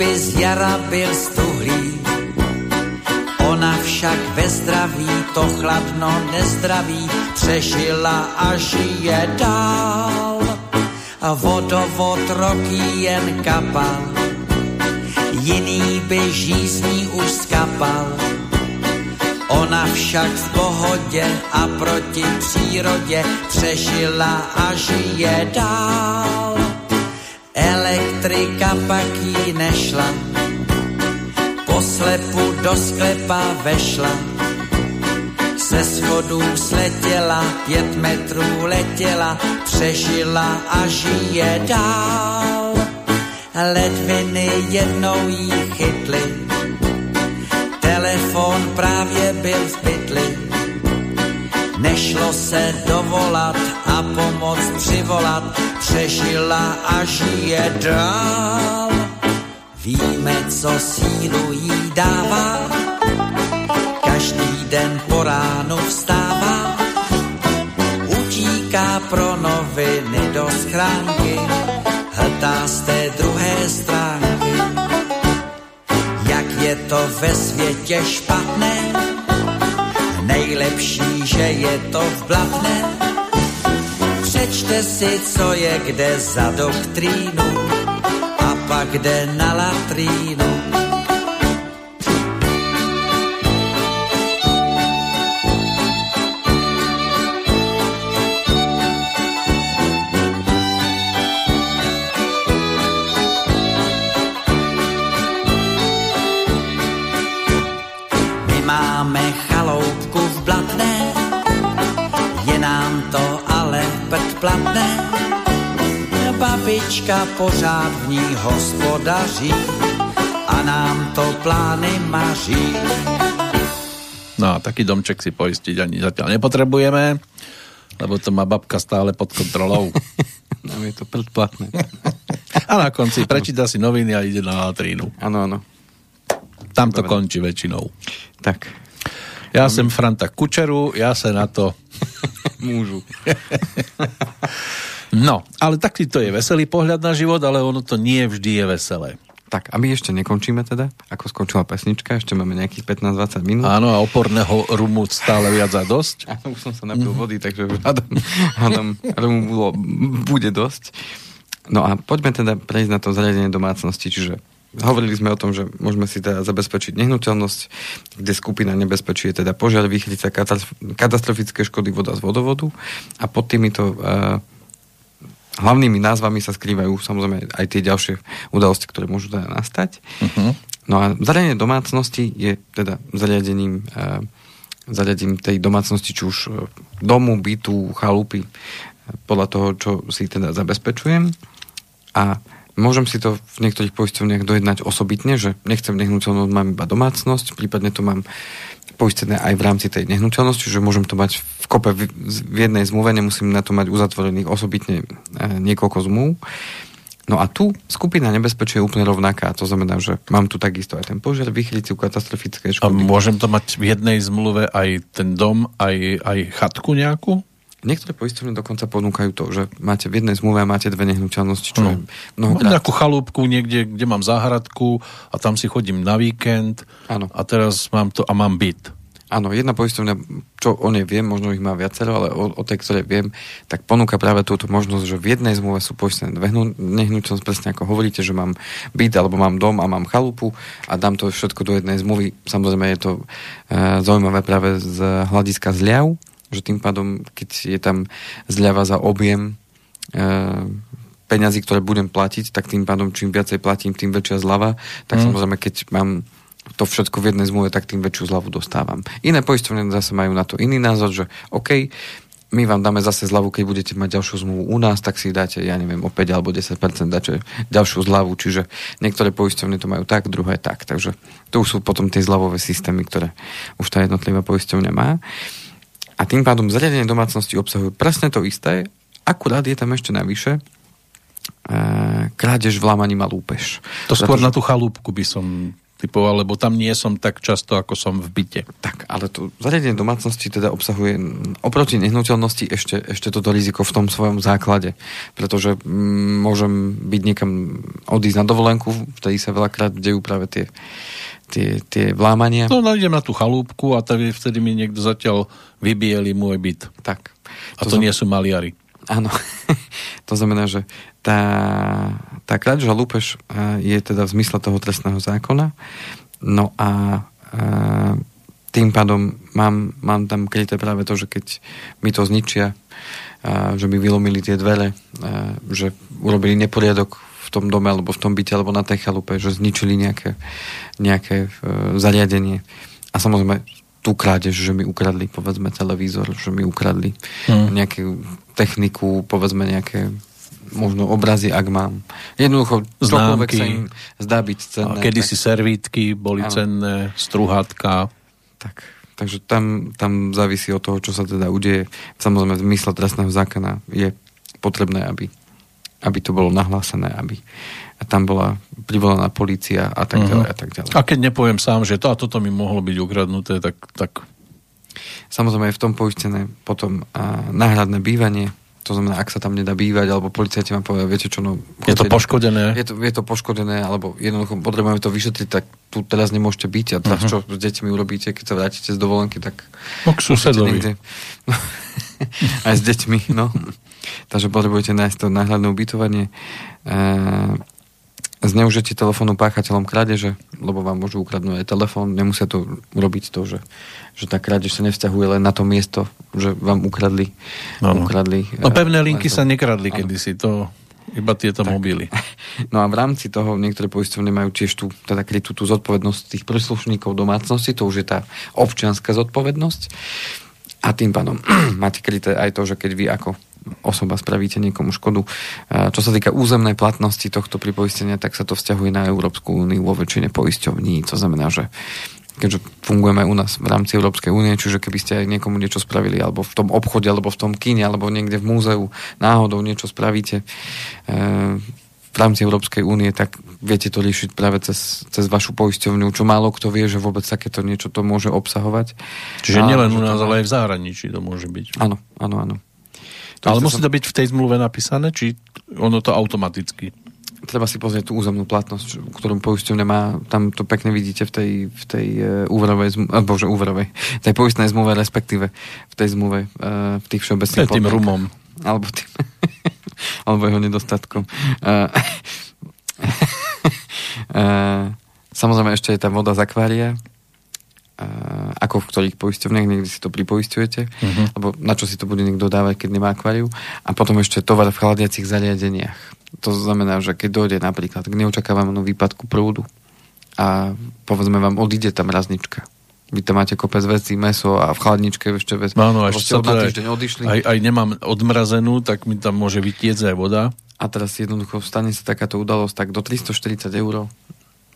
jiný by z jara byl stuhlý. Ona však ve zdraví to chladno nezdraví přežila a žije dál. A vodovod roky jen kapal, jiný by žízní už skapal Ona však v pohodě a proti přírodě přežila a žije dál. Elektrika pak jí nešla, poslepu do sklepa vešla. Se schodů sletěla, pět metrů letěla, přežila a žije dál. Ledviny jednou jí chytly, telefon právě byl v pytli. Nešlo se dovolat a pomoc přivolat, přežila a žije dál. Víme, co sílu jí dává, každý den po ránu vstává, utíká pro noviny do schránky, hltá z té druhé stránky, jak je to ve světě špatné, nejlepší, že je to v blatné. Přečte si, co je kde za doktrínu a pak jde na latrínu Babička pořád v ní hospodaří a nám to plány maří. No a taký domček si poistiť ani zatiaľ nepotrebujeme, lebo to má babka stále pod kontrolou. [laughs] Nám je to predplatné. a na konci prečíta si noviny a ide na latrínu. Áno, áno. Tam to Dobre. končí väčšinou. Tak. Ja som Franta Kučeru, ja sa na to [laughs] Múžu. [laughs] no, ale taký to je veselý pohľad na život, ale ono to nie vždy je veselé. Tak, a my ešte nekončíme teda, ako skončila pesnička, ešte máme nejakých 15-20 minút. Áno, a oporného rumu stále viac a dosť. [laughs] Áno, už som sa napil vody, takže hádam, hádam rumu bolo, bude dosť. No a poďme teda prejsť na to zariadenie domácnosti, čiže Hovorili sme o tom, že môžeme si teda zabezpečiť nehnuteľnosť, kde skupina nebezpečí je teda požiar, výchrica, katastrofické škody, voda z vodovodu a pod týmito uh, hlavnými názvami sa skrývajú samozrejme aj tie ďalšie udalosti, ktoré môžu teda nastať. Uh-huh. No a zariadenie domácnosti je teda zariadením, uh, zariadením tej domácnosti, či už e, domu, bytu, chalupy, podľa toho, čo si teda zabezpečujem. A Môžem si to v niektorých poisťovniach dojednať osobitne, že nechcem nehnuteľnosť, mám iba domácnosť, prípadne to mám poistené aj v rámci tej nehnuteľnosti, že môžem to mať v kope v, jednej zmluve, nemusím na to mať uzatvorených osobitne e, niekoľko zmluv. No a tu skupina nebezpečia je úplne rovnaká. To znamená, že mám tu takisto aj ten požiar, vychlicu, katastrofické škody. A môžem to mať v jednej zmluve aj ten dom, aj, aj chatku nejakú? Niektoré poisťovne dokonca ponúkajú to, že máte v jednej zmluve a máte dve nehnuteľnosti, čo no. je mnohokrát... Mám nejakú chalúbku niekde, kde mám záhradku a tam si chodím na víkend Áno. a teraz mám to a mám byt. Áno, jedna poisťovňa, čo o nej viem, možno ich má viacero, ale o, o tej, ktoré viem, tak ponúka práve túto možnosť, že v jednej zmluve sú poistené dve nehnuteľnosti, presne ako hovoríte, že mám byt alebo mám dom a mám chalupu a dám to všetko do jednej zmluvy. Samozrejme je to e, zaujímavé práve z hľadiska zľav, že tým pádom, keď je tam zľava za objem e, peňazí, ktoré budem platiť, tak tým pádom čím viacej platím, tým väčšia zľava, tak mm. samozrejme, keď mám to všetko v jednej zmluve, tak tým väčšiu zľavu dostávam. Iné poistovne zase majú na to iný názor, že OK, my vám dáme zase zľavu, keď budete mať ďalšiu zmluvu u nás, tak si dáte, ja neviem, o 5 alebo 10% dáte ďalšiu zľavu, čiže niektoré poisťovne to majú tak, druhé tak, takže to už sú potom tie zľavové systémy, ktoré už tá jednotlivá poisťovňa má. A tým pádom zariadenie domácnosti obsahujú presne to isté, akurát je tam ešte navyše e, krádež, vlámaním a lúpež. To skôr Pretože... na tú chalúbku by som typoval, lebo tam nie som tak často, ako som v byte. Tak, ale to zariadenie domácnosti teda obsahuje oproti nehnuteľnosti ešte, ešte toto riziko v tom svojom základe. Pretože mm, môžem byť niekam odísť na dovolenku, vtedy sa veľakrát dejú práve tie tie, tie vlámania. No, idem na tú chalúbku a tady, vtedy mi niekto zatiaľ vybieli môj byt. Tak. A to, to nie sú maliari. Áno. [laughs] to znamená, že tá, tá krádež a lúpež e, je teda v zmysle toho trestného zákona. No a e, tým pádom mám, mám tam kryté práve to, že keď mi to zničia, a, e, že mi vylomili tie dvere, a, že urobili neporiadok tom dome alebo v tom byte alebo na tej chalupe, že zničili nejaké, nejaké uh, zariadenie. A samozrejme tú krádež, že mi ukradli povedzme televízor, že mi ukradli hmm. nejakú techniku, povedzme nejaké možno obrazy, ak mám. Jednoducho, čokoľvek sa im zdá byť cenné. A kedy tak... si servítky boli ano. cenné, struhátka. Tak, takže tam, tam závisí od toho, čo sa teda udeje. Samozrejme, v mysle trestného zákona je potrebné, aby aby to bolo nahlásené, aby tam bola privolaná policia a tak ďalej uh-huh. a tak ďalej. A keď nepoviem sám, že to a toto mi mohlo byť ukradnuté, tak... tak... Samozrejme je v tom poistené potom a náhradné bývanie, To znamená, ak sa tam nedá bývať, alebo policajti vám povedia, viete čo, no... Je to poškodené? Je to, je to poškodené, alebo jednoducho potrebujeme to vyšetriť, tak tu teraz nemôžete byť a teraz uh-huh. čo s deťmi urobíte, keď sa vrátite z dovolenky, tak... No k susedovi. No, [laughs] aj s deťmi, no. Takže potrebujete nájsť to náhľadné ubytovanie. E, zneužitie telefónu páchateľom krádeže, lebo vám môžu ukradnúť aj telefón, nemusia to robiť to, že, že tá krádež sa nevzťahuje len na to miesto, že vám ukradli. No, no. ukradli no pevné linky to... sa nekradli kedysi, to iba tieto tak. mobily. No a v rámci toho niektoré poisťovne majú tiež tú, teda krytú tú zodpovednosť tých príslušníkov domácnosti, to už je tá občianská zodpovednosť. A tým pádom [clears throat] máte kryté aj to, že keď vy ako osoba spravíte niekomu škodu. Čo sa týka územnej platnosti tohto pripoistenia, tak sa to vzťahuje na Európsku úniu vo väčšine poisťovní. To znamená, že keďže fungujeme u nás v rámci Európskej únie, čiže keby ste aj niekomu niečo spravili, alebo v tom obchode, alebo v tom kine, alebo niekde v múzeu náhodou niečo spravíte e, v rámci Európskej únie, tak viete to riešiť práve cez, cez vašu poisťovňu, čo málo kto vie, že vôbec takéto niečo to môže obsahovať. Čiže nielen u nás, ale aj v zahraničí to môže byť. Áno, áno, áno. To Ale musí som... to byť v tej zmluve napísané, či ono to automaticky? Treba si pozrieť tú územnú platnosť, ktorú poisťovňa má. Tam to pekne vidíte v tej, v tej uh, úverovej, zmluve, bože, úverovej, tej poistnej zmluve, respektíve v tej zmluve, uh, v tých všeobecných tým rumom. Alebo tým, [laughs] alebo jeho nedostatkom. [laughs] Samozrejme ešte je tam voda z akvária, ako v ktorých poisťovniach, niekde si to pripoisťujete, uh-huh. lebo na čo si to bude niekto dávať, keď nemá akváriu. A potom ešte tovar v chladiacich zariadeniach. To znamená, že keď dojde napríklad k neočakávanému výpadku prúdu a povedzme vám odíde tá mraznička, vy tam máte kopec vecí, meso a v chladničke ešte vec. Áno, ešte sa teda týždeň odišli. Aj, aj nemám odmrazenú, tak mi tam môže vytiecť aj voda. A teraz jednoducho stane sa takáto udalosť, tak do 340 eur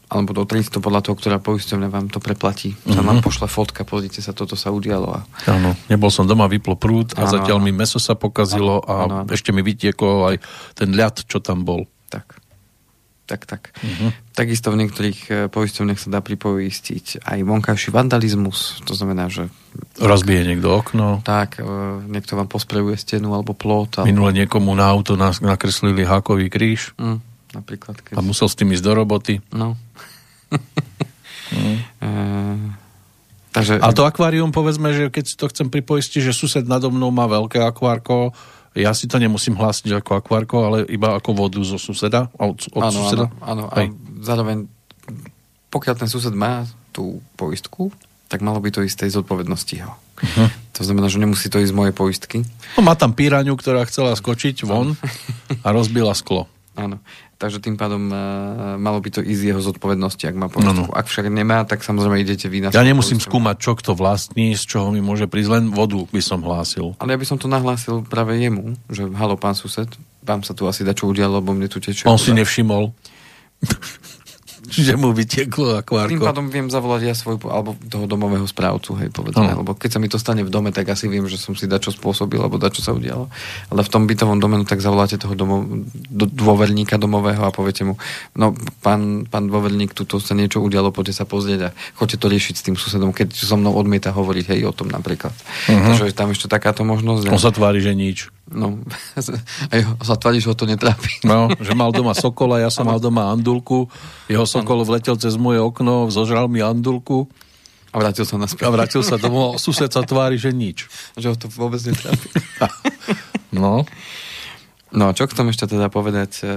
alebo do 300 podľa toho, ktorá poisťovňa vám to preplatí. Mm-hmm. Sa vám mhm. pošle fotka, pozrite sa, toto sa udialo. A... Áno, nebol som doma, vyplo prúd a ano, zatiaľ ano. mi meso sa pokazilo ano, a ano. ešte mi vytiekol aj ten ľad, čo tam bol. Tak. Tak, tak. Mm-hmm. Takisto v niektorých e, poisťovniach sa dá pripoistiť aj vonkajší vandalizmus, to znamená, že... Rozbije niekto okno. Tak, e, niekto vám posprejuje stenu alebo plot. Alebo... Minule niekomu na auto nakreslili hákový kríž. Mm napríklad. Keď... A musel s tým ísť do roboty. No. Mm. [laughs] e, takže... A to akvárium, povedzme, že keď si to chcem pripoistiť, že sused nado mnou má veľké akvárko, ja si to nemusím hlásiť ako akvárko, ale iba ako vodu zo suseda? Od, od áno, suseda? Áno, áno. A zároveň, pokiaľ ten sused má tú poistku, tak malo by to ísť tej zodpovednosti ho. Uh-huh. To znamená, že nemusí to ísť z mojej poistky. No, má tam píraňu, ktorá chcela skočiť von a rozbila sklo. Áno takže tým pádom uh, malo by to ísť jeho zodpovednosti, ak má poistku. No, no. Ak však nemá, tak samozrejme idete vy na Ja nemusím poistku. skúmať, čo kto vlastní, z čoho mi môže prísť, len vodu by som hlásil. Ale ja by som to nahlásil práve jemu, že halo, pán sused, vám sa tu asi dá čo udialo, lebo mne tu tečie. On voda. si nevšimol. [laughs] že mu vytieklo akvárko. Tým pádom viem zavolať ja svoj, alebo toho domového správcu, hej, povedzme. Lebo keď sa mi to stane v dome, tak asi viem, že som si dačo spôsobil, alebo dačo sa udialo. Ale v tom bytovom dome, no, tak zavoláte toho domo, do, dôverníka domového a poviete mu, no pán, pán dôverník, tuto sa niečo udialo, poďte sa pozrieť a choďte to riešiť s tým susedom, keď so mnou odmieta hovoriť, hej, o tom napríklad. Uh-huh. Takže tam ešte takáto možnosť. On sa tvári, že nič. No, aj sa tvári, že ho to netrápi. No, že mal doma sokola, ja som mal doma andulku, jeho sokol vletel cez moje okno, zožral mi andulku. A vrátil sa naspäť. A vrátil sa domov, sused sa tvári, že nič. [laughs] Že ho to vôbec netrápi. [laughs] no. No, čo k tomu ešte teda povedať, e,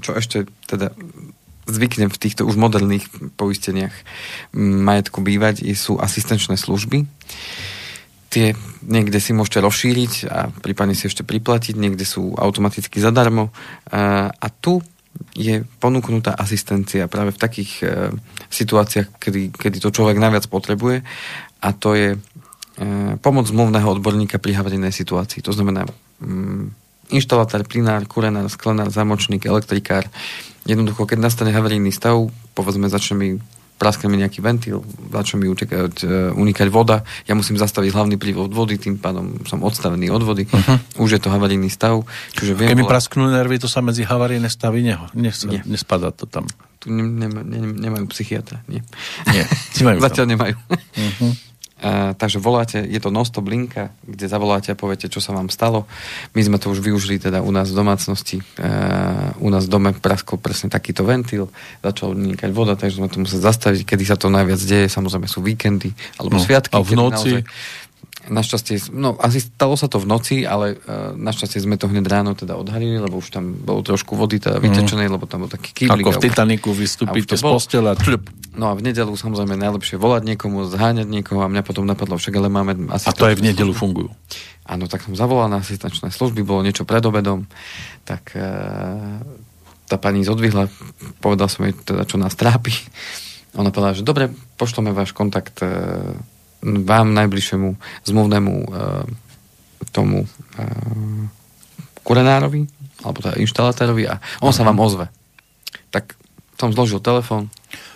čo ešte teda zvyknem v týchto už moderných poisteniach majetku bývať, sú asistenčné služby tie niekde si môžete rozšíriť a prípadne si ešte priplatiť, niekde sú automaticky zadarmo. A, tu je ponúknutá asistencia práve v takých e, situáciách, kedy, kedy to človek najviac potrebuje a to je e, pomoc zmluvného odborníka pri havarijnej situácii. To znamená mm, inštalatár, plinár, kurenár, sklenár, zamočník, elektrikár. Jednoducho, keď nastane havarijný stav, povedzme začne mi praskne mi nejaký ventil, začne mi utekať, uh, unikať voda, ja musím zastaviť hlavný prívod vody, tým pádom som odstavený od vody, uh-huh. už je to havarijný stav. Čiže viem Keď mi prasknú nervy, to sa medzi havarijné stavy neho, nes, nie. nespadá to tam. Tu ne, ne, ne, nemajú psychiatra, nie. Nie, [laughs] Zatiaľ nemajú. Uh-huh. Uh, takže voláte, je to non-stop linka, kde zavoláte a poviete, čo sa vám stalo. My sme to už využili teda u nás v domácnosti. Uh, u nás v dome praskol presne takýto ventil, začal vynikať voda, takže sme to museli zastaviť, kedy sa to najviac deje. Samozrejme sú víkendy alebo no, sviatky. A v noci? Naozaj, Našťastie, no asi stalo sa to v noci, ale uh, našťastie sme to hneď ráno teda odhalili, lebo už tam bolo trošku vody teda vytečenej, mm. lebo tam bol taký kýblik. Ako v Titaniku vystúpite z postela. No a v nedelu samozrejme najlepšie volať niekomu, zháňať niekoho a mňa potom napadlo, však ale máme asi... A to aj v nedelu fungujú. Áno, tak som zavolal na asistenčné služby, bolo niečo pred obedom, tak uh, tá pani zodvihla, povedal som jej teda, čo nás trápi. Ona povedala, že dobre, pošleme váš kontakt uh, vám najbližšiemu zmluvnému e, tomu e, kurenárovi, alebo teda inštalatérovi a on sa vám ozve. Tak som zložil telefón.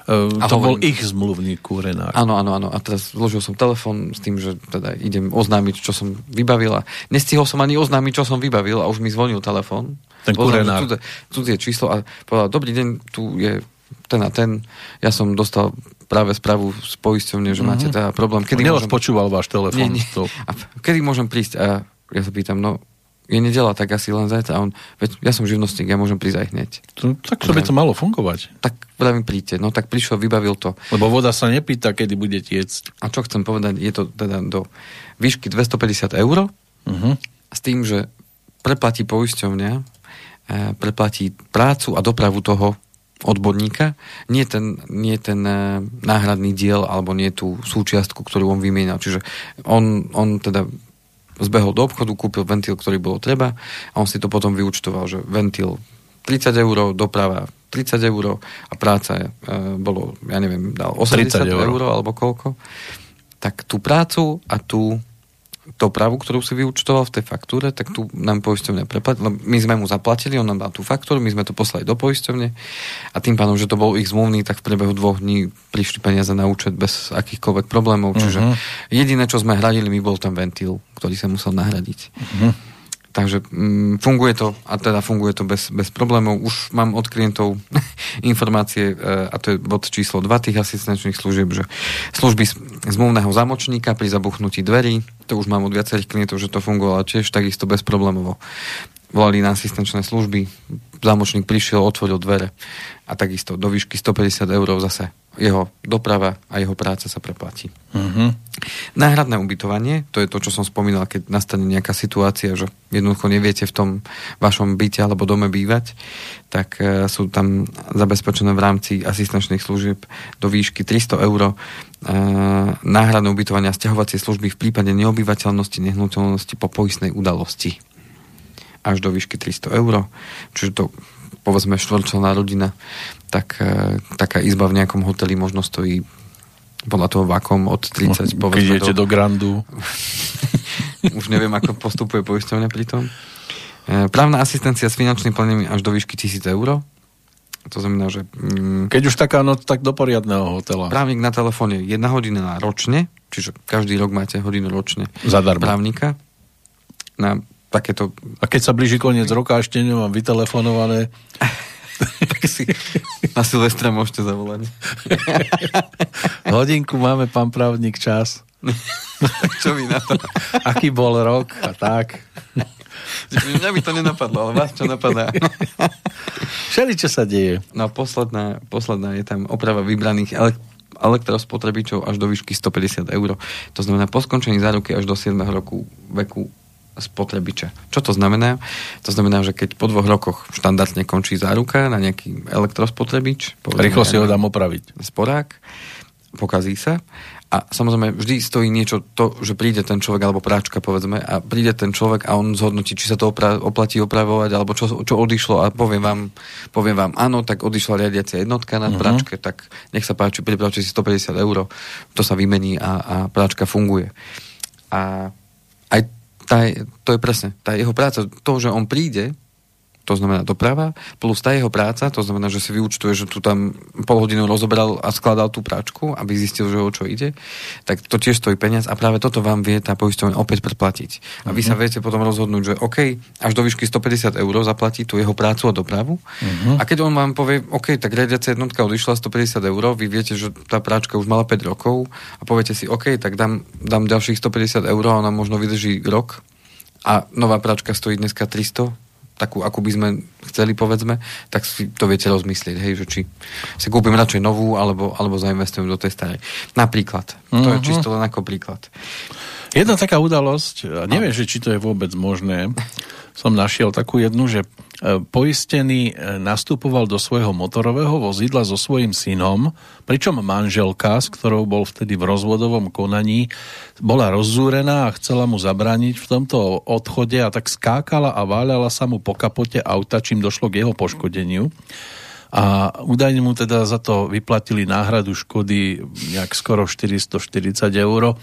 Uh, to hovorím, bol ich zmluvný kurenár. Áno, áno, áno. A teraz zložil som telefón s tým, že teda idem oznámiť, čo som vybavil. A nestihol som ani oznámiť, čo som vybavil a už mi zvonil telefón. Ten kurenár. Cudzie, cudzie číslo a povedal, dobrý deň, tu je ten a ten. Ja som dostal práve správu z poisťovne, že mm-hmm. máte teda problém. Kedy môžem... počúval váš telefón. Nie, nie. To... A kedy môžem prísť? A ja sa pýtam, no je nedela, tak asi len zajtra. A on, veď ja som živnostník, ja môžem prísť aj hneď. To, tak to by to malo fungovať. Tak mi príďte. No tak prišiel, vybavil to. Lebo voda sa nepýta, kedy bude tiecť. A čo chcem povedať, je to teda do výšky 250 eur uh-huh. s tým, že preplatí poisťovňa, e, preplatí prácu a dopravu toho odborníka, nie ten, nie ten uh, náhradný diel alebo nie tú súčiastku, ktorú on vymienal. Čiže on, on teda zbehol do obchodu, kúpil ventil, ktorý bolo treba a on si to potom vyučtoval, že ventil 30 eur, doprava 30 eur a práca e, bolo, ja neviem, dal 80 eur. eur alebo koľko. Tak tú prácu a tú dopravu, ktorú si vyučtoval v tej faktúre, tak tu nám poisťovňa preplatila. My sme mu zaplatili, on nám dal tú faktúru, my sme to poslali do poisťovne a tým pádom, že to bol ich zmluvný, tak v priebehu dvoch dní prišli peniaze na účet bez akýchkoľvek problémov. Čiže uh-huh. jediné, čo sme hradili, mi bol ten ventil, ktorý sa musel nahradiť. Uh-huh. Takže mm, funguje to a teda funguje to bez, bez problémov. Už mám od klientov [laughs] informácie, e, a to je bod číslo 2 tých asistenčných služieb, že služby zmluvného zamočníka pri zabuchnutí dverí, to už mám od viacerých klientov, že to fungovalo tiež takisto bez problémov. Volali na asistenčné služby, zámočník prišiel, otvoril dvere a takisto do výšky 150 eur zase jeho doprava a jeho práca sa preplatí. Uh-huh. Náhradné ubytovanie, to je to, čo som spomínal, keď nastane nejaká situácia, že jednoducho neviete v tom vašom byte alebo dome bývať, tak e, sú tam zabezpečené v rámci asistenčných služieb do výšky 300 eur e, náhradné ubytovanie a stiahovacie služby v prípade neobyvateľnosti nehnuteľnosti po poistnej udalosti až do výšky 300 eur. Čiže to povedzme štvorčlená rodina, tak e, taká izba v nejakom hoteli možno stojí podľa toho vakom od 30 no, povedzme Keď do... do Grandu. [laughs] Už neviem, ako postupuje poisťovňa pri tom. E, právna asistencia s finančným plnením až do výšky 1000 eur. To znamená, že... Mm, Keď už taká noc, tak do poriadného hotela. Právnik na telefóne jedna hodina ročne, čiže každý rok máte hodinu ročne Zadarmo. právnika na takéto... A keď sa blíži koniec roka, ešte nemám vytelefonované. [laughs] tak si na Silvestra môžete zavolať. [laughs] Hodinku máme, pán právnik, čas. [laughs] čo mi na to? Aký bol rok a tak. Mňa by to nenapadlo, ale vás čo napadá? Všeli, čo sa deje. No posledná, posledná je tam oprava vybraných elektrospotrebičov až do výšky 150 eur. To znamená po skončení záruky až do 7 roku veku spotrebiča. Čo to znamená? To znamená, že keď po dvoch rokoch štandardne končí záruka na nejaký elektrospotrebič, rýchlo si ho dám opraviť. Sporák, pokazí sa a samozrejme vždy stojí niečo to, že príde ten človek alebo práčka povedzme a príde ten človek a on zhodnotí, či sa to opra- oplatí opravovať alebo čo, čo odišlo a poviem vám, poviem vám áno, tak odišla riadiacia jednotka na uh-huh. práčke, tak nech sa páči, pripravte si 150 eur, to sa vymení a, a práčka funguje. A tá, to je presne, tá jeho práca, to, že on príde to znamená doprava, plus tá jeho práca, to znamená, že si vyučtuje, že tu tam pol hodinu rozobral a skladal tú práčku, aby zistil, že o čo ide, tak to tiež stojí peniaz a práve toto vám vie tá poisťovňa opäť predplatiť. A vy mm-hmm. sa viete potom rozhodnúť, že OK, až do výšky 150 eur zaplatí tú jeho prácu a dopravu. Mm-hmm. A keď on vám povie, OK, tak riadiaca jednotka odišla 150 eur, vy viete, že tá práčka už mala 5 rokov a poviete si, OK, tak dám, dám ďalších 150 eur a ona možno vydrží rok a nová práčka stojí dneska 300, takú, akú by sme chceli, povedzme, tak si to viete rozmyslieť, hej, že či si kúpim radšej novú, alebo, alebo zainvestujem do tej starej. Napríklad. Mm-hmm. To je mhm. čisto len ako príklad. Jedna taká udalosť, a neviem, že či to je vôbec možné, som našiel takú jednu, že poistený e, nastupoval do svojho motorového vozidla so svojím synom, pričom manželka, s ktorou bol vtedy v rozvodovom konaní, bola rozzúrená a chcela mu zabrániť v tomto odchode a tak skákala a váľala sa mu po kapote auta, čím došlo k jeho poškodeniu. A údajne mu teda za to vyplatili náhradu škody nejak skoro 440 eur.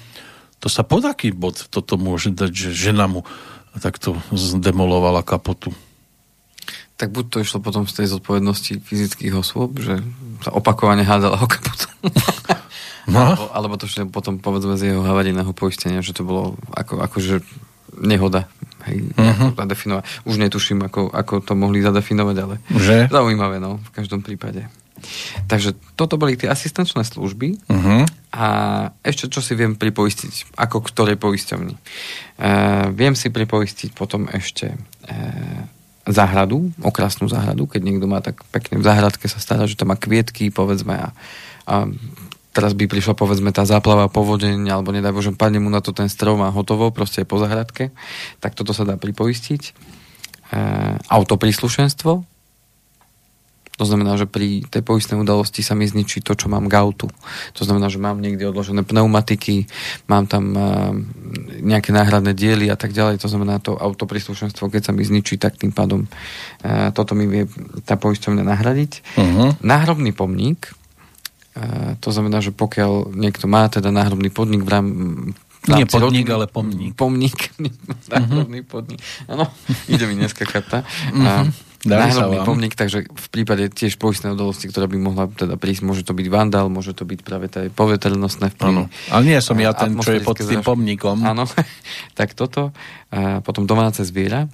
To sa pod aký bod toto môže dať, že žena mu takto zdemolovala kapotu. Tak buď to išlo potom z tej zodpovednosti fyzických osôb, že sa opakovane hádala o kapotu. No. alebo, alebo to šlo potom povedzme z jeho havarijného poistenia, že to bolo ako, akože nehoda. Hej, uh-huh. zadefinovať. Už netuším, ako, ako to mohli zadefinovať, ale že? zaujímavé, no, v každom prípade. Takže toto boli tie asistenčné služby uh-huh. a ešte čo si viem pripoistiť, ako ktorej poisťovni. E, viem si pripoistiť potom ešte e, záhradu, okrasnú záhradu, keď niekto má tak pekne v záhradke sa stará, že tam má kvietky, povedzme, a, a teraz by prišla povedzme tá záplava, povodeň, alebo nedaj Bože, padne mu na to ten strom a hotovo, proste je po záhradke, tak toto sa dá pripoistiť. E, autopríslušenstvo, to znamená, že pri tej poistnej udalosti sa mi zničí to, čo mám k autu. To znamená, že mám niekde odložené pneumatiky, mám tam uh, nejaké náhradné diely a tak ďalej. To znamená, to autopríslušenstvo, keď sa mi zničí, tak tým pádom uh, toto mi vie tá poisťovňa nahradiť. Uh-huh. Náhrobný pomník, uh, to znamená, že pokiaľ niekto má teda náhrobný podnik v rám, nie podnik, rodiny, ale pomník. Pomník, [laughs] náhrobný uh-huh. podnik. Áno, ide mi dneska karta. Uh-huh. Náhrobný pomník, takže v prípade tiež poistnej odolosti, ktorá by mohla teda prísť, môže to byť vandal, môže to byť práve tie poveternostné vplyvy. Ale nie som ja ten, čo je pod tým pomníkom. Áno, [laughs] tak toto. A potom domáce zviera.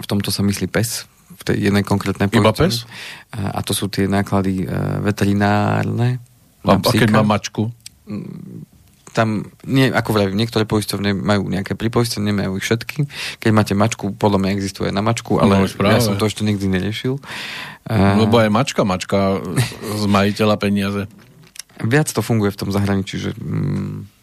V tomto sa myslí pes, v tej jednej konkrétnej Iba pes? A, a to sú tie náklady uh, veterinárne. A, a keď má mačku? Tam, nie, ako vravím, niektoré poistovne majú nejaké pripoistenie, majú ich všetky. Keď máte mačku, podľa mňa existuje na mačku, ale no, ja som to ešte nikdy neriešil. Lebo aj mačka, mačka z majiteľa peniaze. Viac to funguje v tom zahraničí, že mm,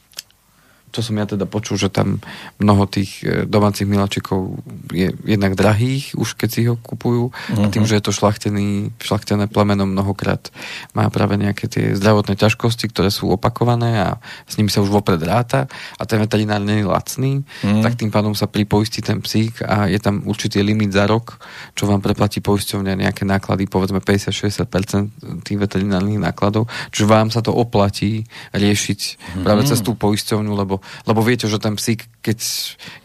čo som ja teda počul, že tam mnoho tých e, domácich miláčikov je jednak drahých, už keď si ho kupujú. Uh-huh. A tým, mhm. že je to šlachtený, šlachtené plemeno mnohokrát má práve nejaké tie zdravotné ťažkosti, ktoré sú opakované a s nimi sa už vopred ráta a ten veterinár nie je lacný, uh-huh. tak tým pádom sa pripoistí ten psík a je tam určitý limit za rok, čo vám preplatí poisťovňa nejaké náklady, povedzme 50-60% tých veterinárnych nákladov, čiže vám sa to oplatí riešiť uh-huh. práve cez tú poisťovňu, lebo lebo viete, že ten psík, keď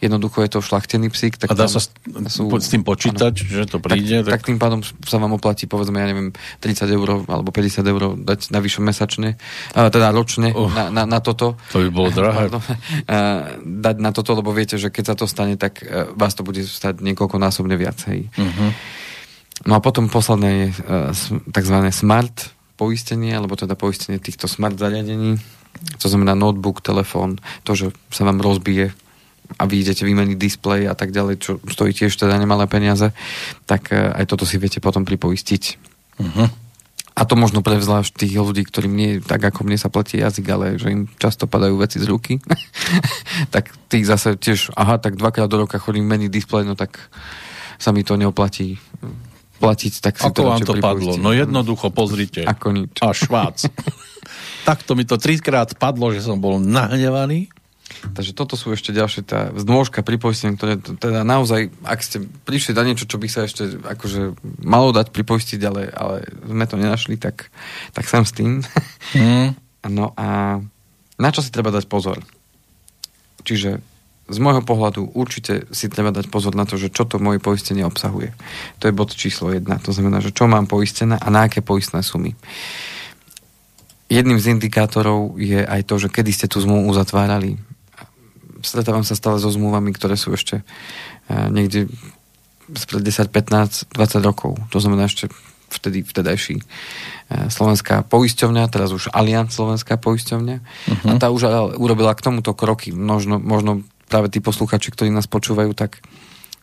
jednoducho je to šlachtený psík, tak A dá sa s, sú, s tým počítať, ano, že to príde? Tak, tak... tak tým pádom sa vám oplatí, povedzme, ja neviem, 30 eur alebo 50 eur dať navyše mesačne, teda ročne uh, na, na, na toto. To by bolo [laughs] drahé. dať na toto, lebo viete, že keď sa to stane, tak e, vás to bude stať niekoľkonásobne viacej. Uh-huh. No a potom posledné je uh, tzv. smart poistenie, alebo teda poistenie týchto smart zariadení to znamená notebook, telefón, to, že sa vám rozbije a vy idete vymeniť displej a tak ďalej, čo stojí tiež teda nemalé peniaze, tak eh, aj toto si viete potom pripoistiť. Uh-huh. A to možno pre zvlášť tých ľudí, ktorým nie tak ako mne sa platí jazyk, ale že im často padajú veci z ruky, [laughs] tak tých zase tiež, aha, tak dvakrát do roka chodím meniť displej, no tak sa mi to neoplatí platiť, tak si Ako to vám to padlo? No jednoducho, pozrite. Ako nič. A švác. [laughs] Takto mi to trikrát padlo, že som bol nahnevaný. Takže toto sú ešte ďalšie tá zdôžka pripoistenia, ktoré teda naozaj, ak ste prišli na niečo, čo by sa ešte akože malo dať pripoistiť, ale, ale sme to nenašli, tak, tak sem s tým. Mm. [laughs] No a na čo si treba dať pozor? Čiže z môjho pohľadu určite si treba dať pozor na to, že čo to moje poistenie obsahuje. To je bod číslo jedna. To znamená, že čo mám poistené a na aké poistné sumy. Jedným z indikátorov je aj to, že kedy ste tú zmluvu uzatvárali. Stretávam sa stále so zmluvami, ktoré sú ešte eh, niekde spred 10, 15, 20 rokov. To znamená ešte vtedy vtedajší e, slovenská poisťovňa, teraz už Allianz slovenská poisťovňa. Uh-huh. A tá už urobila k tomuto kroky. Možno, možno práve tí posluchači, ktorí nás počúvajú, tak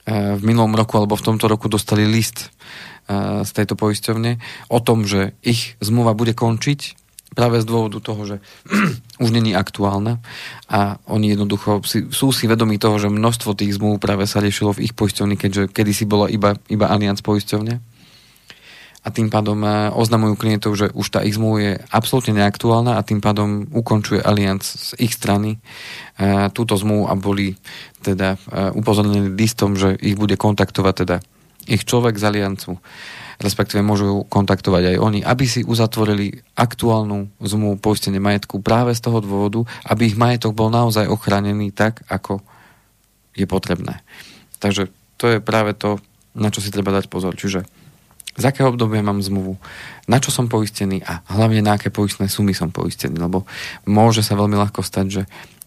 e, v minulom roku alebo v tomto roku dostali list e, z tejto poisťovne o tom, že ich zmluva bude končiť práve z dôvodu toho, že [clears throat] už není aktuálna a oni jednoducho si, sú si vedomí toho, že množstvo tých zmluv práve sa riešilo v ich poisťovni, keďže kedysi bola iba, iba Allianz poisťovňa. A tým pádom eh, oznamujú klientov, že už tá ich zmluva je absolútne neaktuálna a tým pádom ukončuje Allianz z ich strany. Eh, túto zmluvu a boli teda eh, upozornení listom, že ich bude kontaktovať teda ich človek z Aliancu, respektíve môžu kontaktovať aj oni, aby si uzatvorili aktuálnu zmluvu poistenie majetku práve z toho dôvodu, aby ich majetok bol naozaj ochránený tak, ako je potrebné. Takže to je práve to, na čo si treba dať pozor. Čiže z akého obdobia mám zmluvu, na čo som poistený a hlavne na aké poistné sumy som poistený, lebo môže sa veľmi ľahko stať, že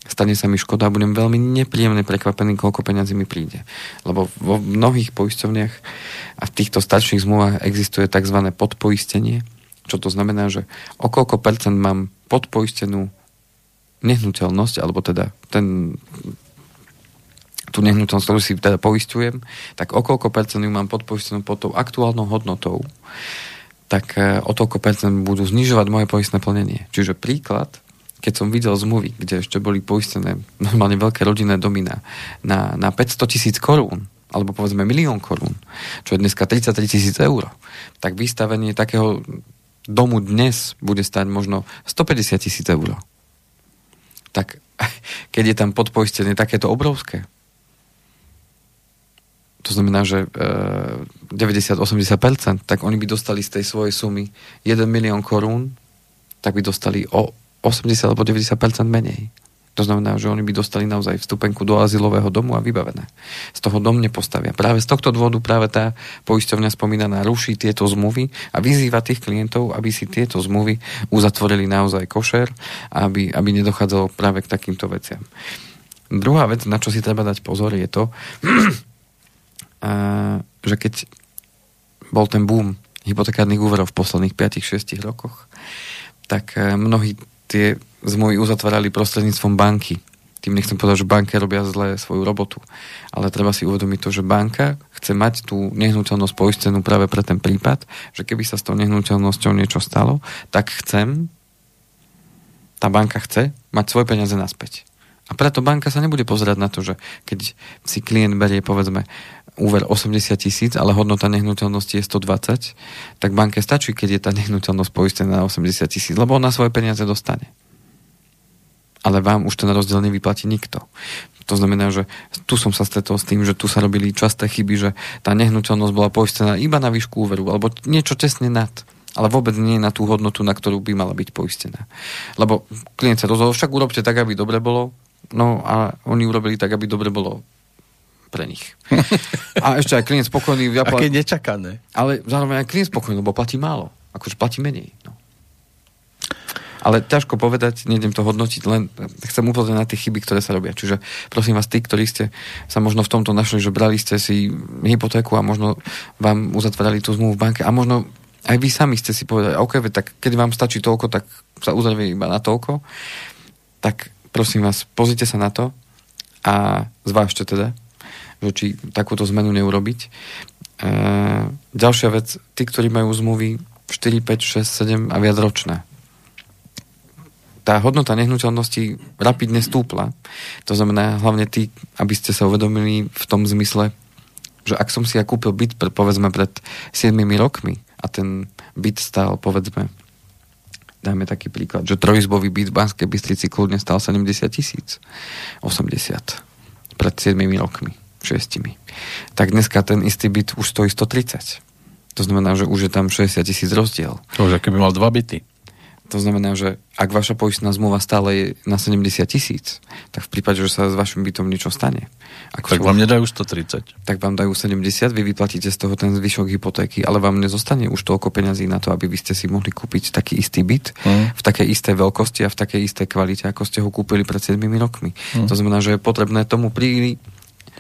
stane sa mi škoda a budem veľmi nepríjemne prekvapený, koľko peňazí mi príde. Lebo vo mnohých poisťovniach a v týchto starších zmluvách existuje tzv. podpoistenie, čo to znamená, že o koľko percent mám podpoistenú nehnuteľnosť, alebo teda ten tú nehnuteľnosť, ktorú si teda poistujem, tak o koľko percent ju mám podpoistenú pod tou aktuálnou hodnotou, tak e, o toľko percent budú znižovať moje poistné plnenie. Čiže príklad, keď som videl zmluvy, kde ešte boli poistené normálne veľké rodinné domy na, na, na 500 tisíc korún, alebo povedzme milión korún, čo je dneska 33 tisíc eur, tak vystavenie takého domu dnes bude stať možno 150 tisíc eur. Tak [laughs] keď je tam podpoistenie takéto obrovské, to znamená, že e, 90-80%, tak oni by dostali z tej svojej sumy 1 milión korún, tak by dostali o 80 alebo 90% menej. To znamená, že oni by dostali naozaj vstupenku do azylového domu a vybavené. Z toho dom nepostavia. Práve z tohto dôvodu práve tá poisťovňa spomínaná ruší tieto zmluvy a vyzýva tých klientov, aby si tieto zmluvy uzatvorili naozaj košer aby, aby nedochádzalo práve k takýmto veciam. Druhá vec, na čo si treba dať pozor, je to, [clears throat] že keď bol ten boom hypotekárnych úverov v posledných 5-6 rokoch, tak e, mnohí tie zmluvy uzatvárali prostredníctvom banky. Tým nechcem povedať, že banky robia zle svoju robotu. Ale treba si uvedomiť to, že banka chce mať tú nehnuteľnosť poistenú práve pre ten prípad, že keby sa s tou nehnuteľnosťou niečo stalo, tak chcem, tá banka chce mať svoje peniaze naspäť. A preto banka sa nebude pozerať na to, že keď si klient berie, povedzme, úver 80 tisíc, ale hodnota nehnuteľnosti je 120, tak banke stačí, keď je tá nehnuteľnosť poistená na 80 tisíc, lebo ona svoje peniaze dostane. Ale vám už ten rozdiel nevyplatí nikto. To znamená, že tu som sa stretol s tým, že tu sa robili časté chyby, že tá nehnuteľnosť bola poistená iba na výšku úveru, alebo niečo tesne nad ale vôbec nie na tú hodnotu, na ktorú by mala byť poistená. Lebo klient sa rozhodol, však urobte tak, aby dobre bolo, No a oni urobili tak, aby dobre bolo pre nich. A ešte aj klient spokojný. Ja plat... Aké nečakané. Ale zároveň aj klient spokojný, lebo platí málo. Akože platí menej. No. Ale ťažko povedať, nejdem to hodnotiť, len chcem upozorniť na tie chyby, ktoré sa robia. Čiže prosím vás, tí, ktorí ste sa možno v tomto našli, že brali ste si hypotéku a možno vám uzatvárali tú zmluvu v banke a možno aj vy sami ste si povedali, OK, tak keď vám stačí toľko, tak sa uzavrie iba na toľko, tak prosím vás, pozrite sa na to a zvážte teda, že či takúto zmenu neurobiť. E, ďalšia vec, tí, ktorí majú zmluvy 4, 5, 6, 7 a viac ročné. Tá hodnota nehnuteľnosti rapidne stúpla. To znamená hlavne tí, aby ste sa uvedomili v tom zmysle, že ak som si ja kúpil byt, povedzme, pred 7 rokmi a ten byt stál, povedzme, Dajme taký príklad, že trojizbový byt v Banskej Bystrici kľudne stal 70 tisíc. 80. Pred 7 rokmi. 6. Tak dneska ten istý byt už stojí 130. To znamená, že už je tam 60 tisíc rozdiel. To už keby mal dva byty. To znamená, že ak vaša poistná zmluva stále je na 70 tisíc, tak v prípade, že sa s vašim bytom niečo stane. Ako tak vám nedajú 130. Tak vám dajú 70, vy vyplatíte z toho ten zvyšok hypotéky, ale vám nezostane už toľko peňazí na to, aby vy ste si mohli kúpiť taký istý byt mm. v takej istej veľkosti a v takej istej kvalite, ako ste ho kúpili pred 7 rokmi. Mm. To znamená, že je potrebné tomu pri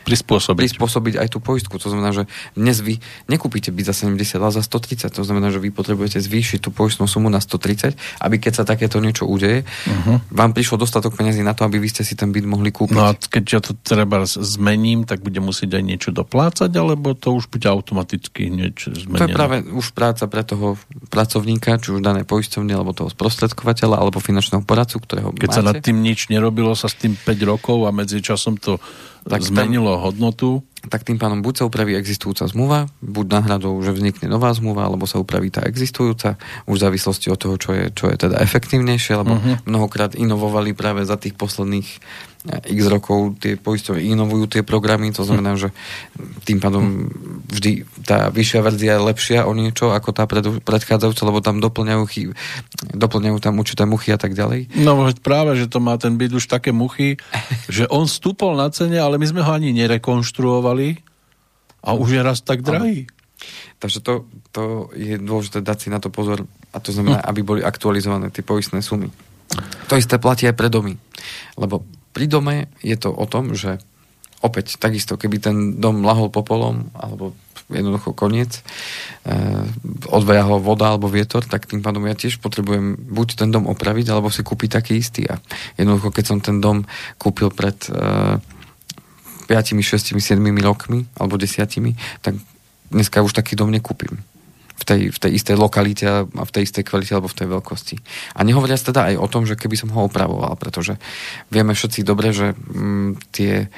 prispôsobiť. prispôsobiť aj tú poistku. To znamená, že dnes vy nekúpite byť za 70, ale za 130. To znamená, že vy potrebujete zvýšiť tú poistnú sumu na 130, aby keď sa takéto niečo udeje, uh-huh. vám prišlo dostatok peniazy na to, aby vy ste si ten byt mohli kúpiť. No a keď ja to treba zmením, tak bude musieť aj niečo doplácať, alebo to už bude automaticky niečo zmenené? To je práve už práca pre toho pracovníka, či už dané poisťovne, alebo toho sprostredkovateľa, alebo finančného poradcu, ktorého Keď máte. sa nad tým nič nerobilo, sa s tým 5 rokov a medzi časom to tak zmenilo tam, hodnotu. Tak tým pánom buď sa upraví existujúca zmluva, buď náhradou, že vznikne nová zmluva, alebo sa upraví tá existujúca, už v závislosti od toho, čo je, čo je teda efektívnejšie, lebo uh-huh. mnohokrát inovovali práve za tých posledných x rokov tie poisťovne inovujú tie programy, to znamená, že tým pádom vždy tá vyššia verzia je lepšia o niečo ako tá pred, predchádzajúca, lebo tam doplňajú, chy, doplňajú tam určité muchy a tak ďalej. No práve, že to má ten byt už také muchy, [laughs] že on stúpol na cene, ale my sme ho ani nerekonštruovali a už je raz tak drahý. Takže to, to je dôležité dať si na to pozor a to znamená, hm. aby boli aktualizované tie poistné sumy. To isté platí aj pre domy. Lebo pri dome je to o tom, že opäť takisto, keby ten dom lahol popolom, alebo jednoducho koniec, e, odveja ho voda alebo vietor, tak tým pádom ja tiež potrebujem buď ten dom opraviť, alebo si kúpiť taký istý. A jednoducho, keď som ten dom kúpil pred e, 5, 6, 7 rokmi, alebo 10, tak dneska už taký dom nekúpim v tej, v tej istej lokalite a v tej istej kvalite alebo v tej veľkosti. A nehovoriac teda aj o tom, že keby som ho opravoval, pretože vieme všetci dobre, že mm, tie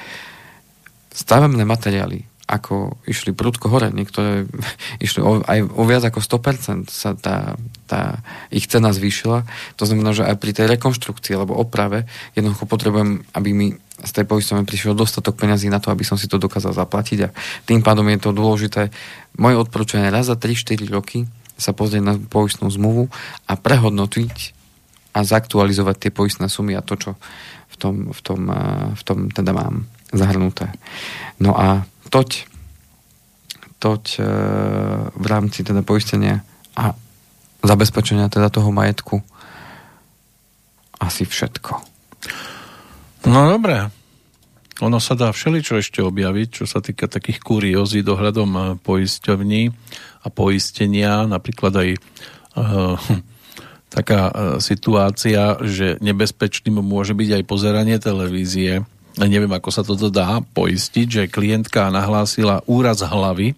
stavebné materiály, ako išli prudko hore, niektoré [laughs] išli o, aj o viac ako 100% sa tá, tá ich cena zvýšila. To znamená, že aj pri tej rekonštrukcii alebo oprave jednoducho potrebujem, aby mi z tej poisťovne prišiel dostatok peňazí na to, aby som si to dokázal zaplatiť a tým pádom je to dôležité. Moje odporúčanie raz za 3-4 roky sa pozrieť na poistnú zmluvu a prehodnotiť a zaktualizovať tie poistné sumy a to, čo v tom, v tom, v tom teda mám zahrnuté. No a toť, toť e, v rámci teda poistenia a zabezpečenia teda toho majetku asi všetko. No dobré. Ono sa dá všeličo ešte objaviť, čo sa týka takých kuriózí dohľadom eh, poisťovní a poistenia, napríklad aj uh, [laughs] taká uh, situácia, že nebezpečným môže byť aj pozeranie televízie. Neviem, ako sa toto dá poistiť, že klientka nahlásila úraz hlavy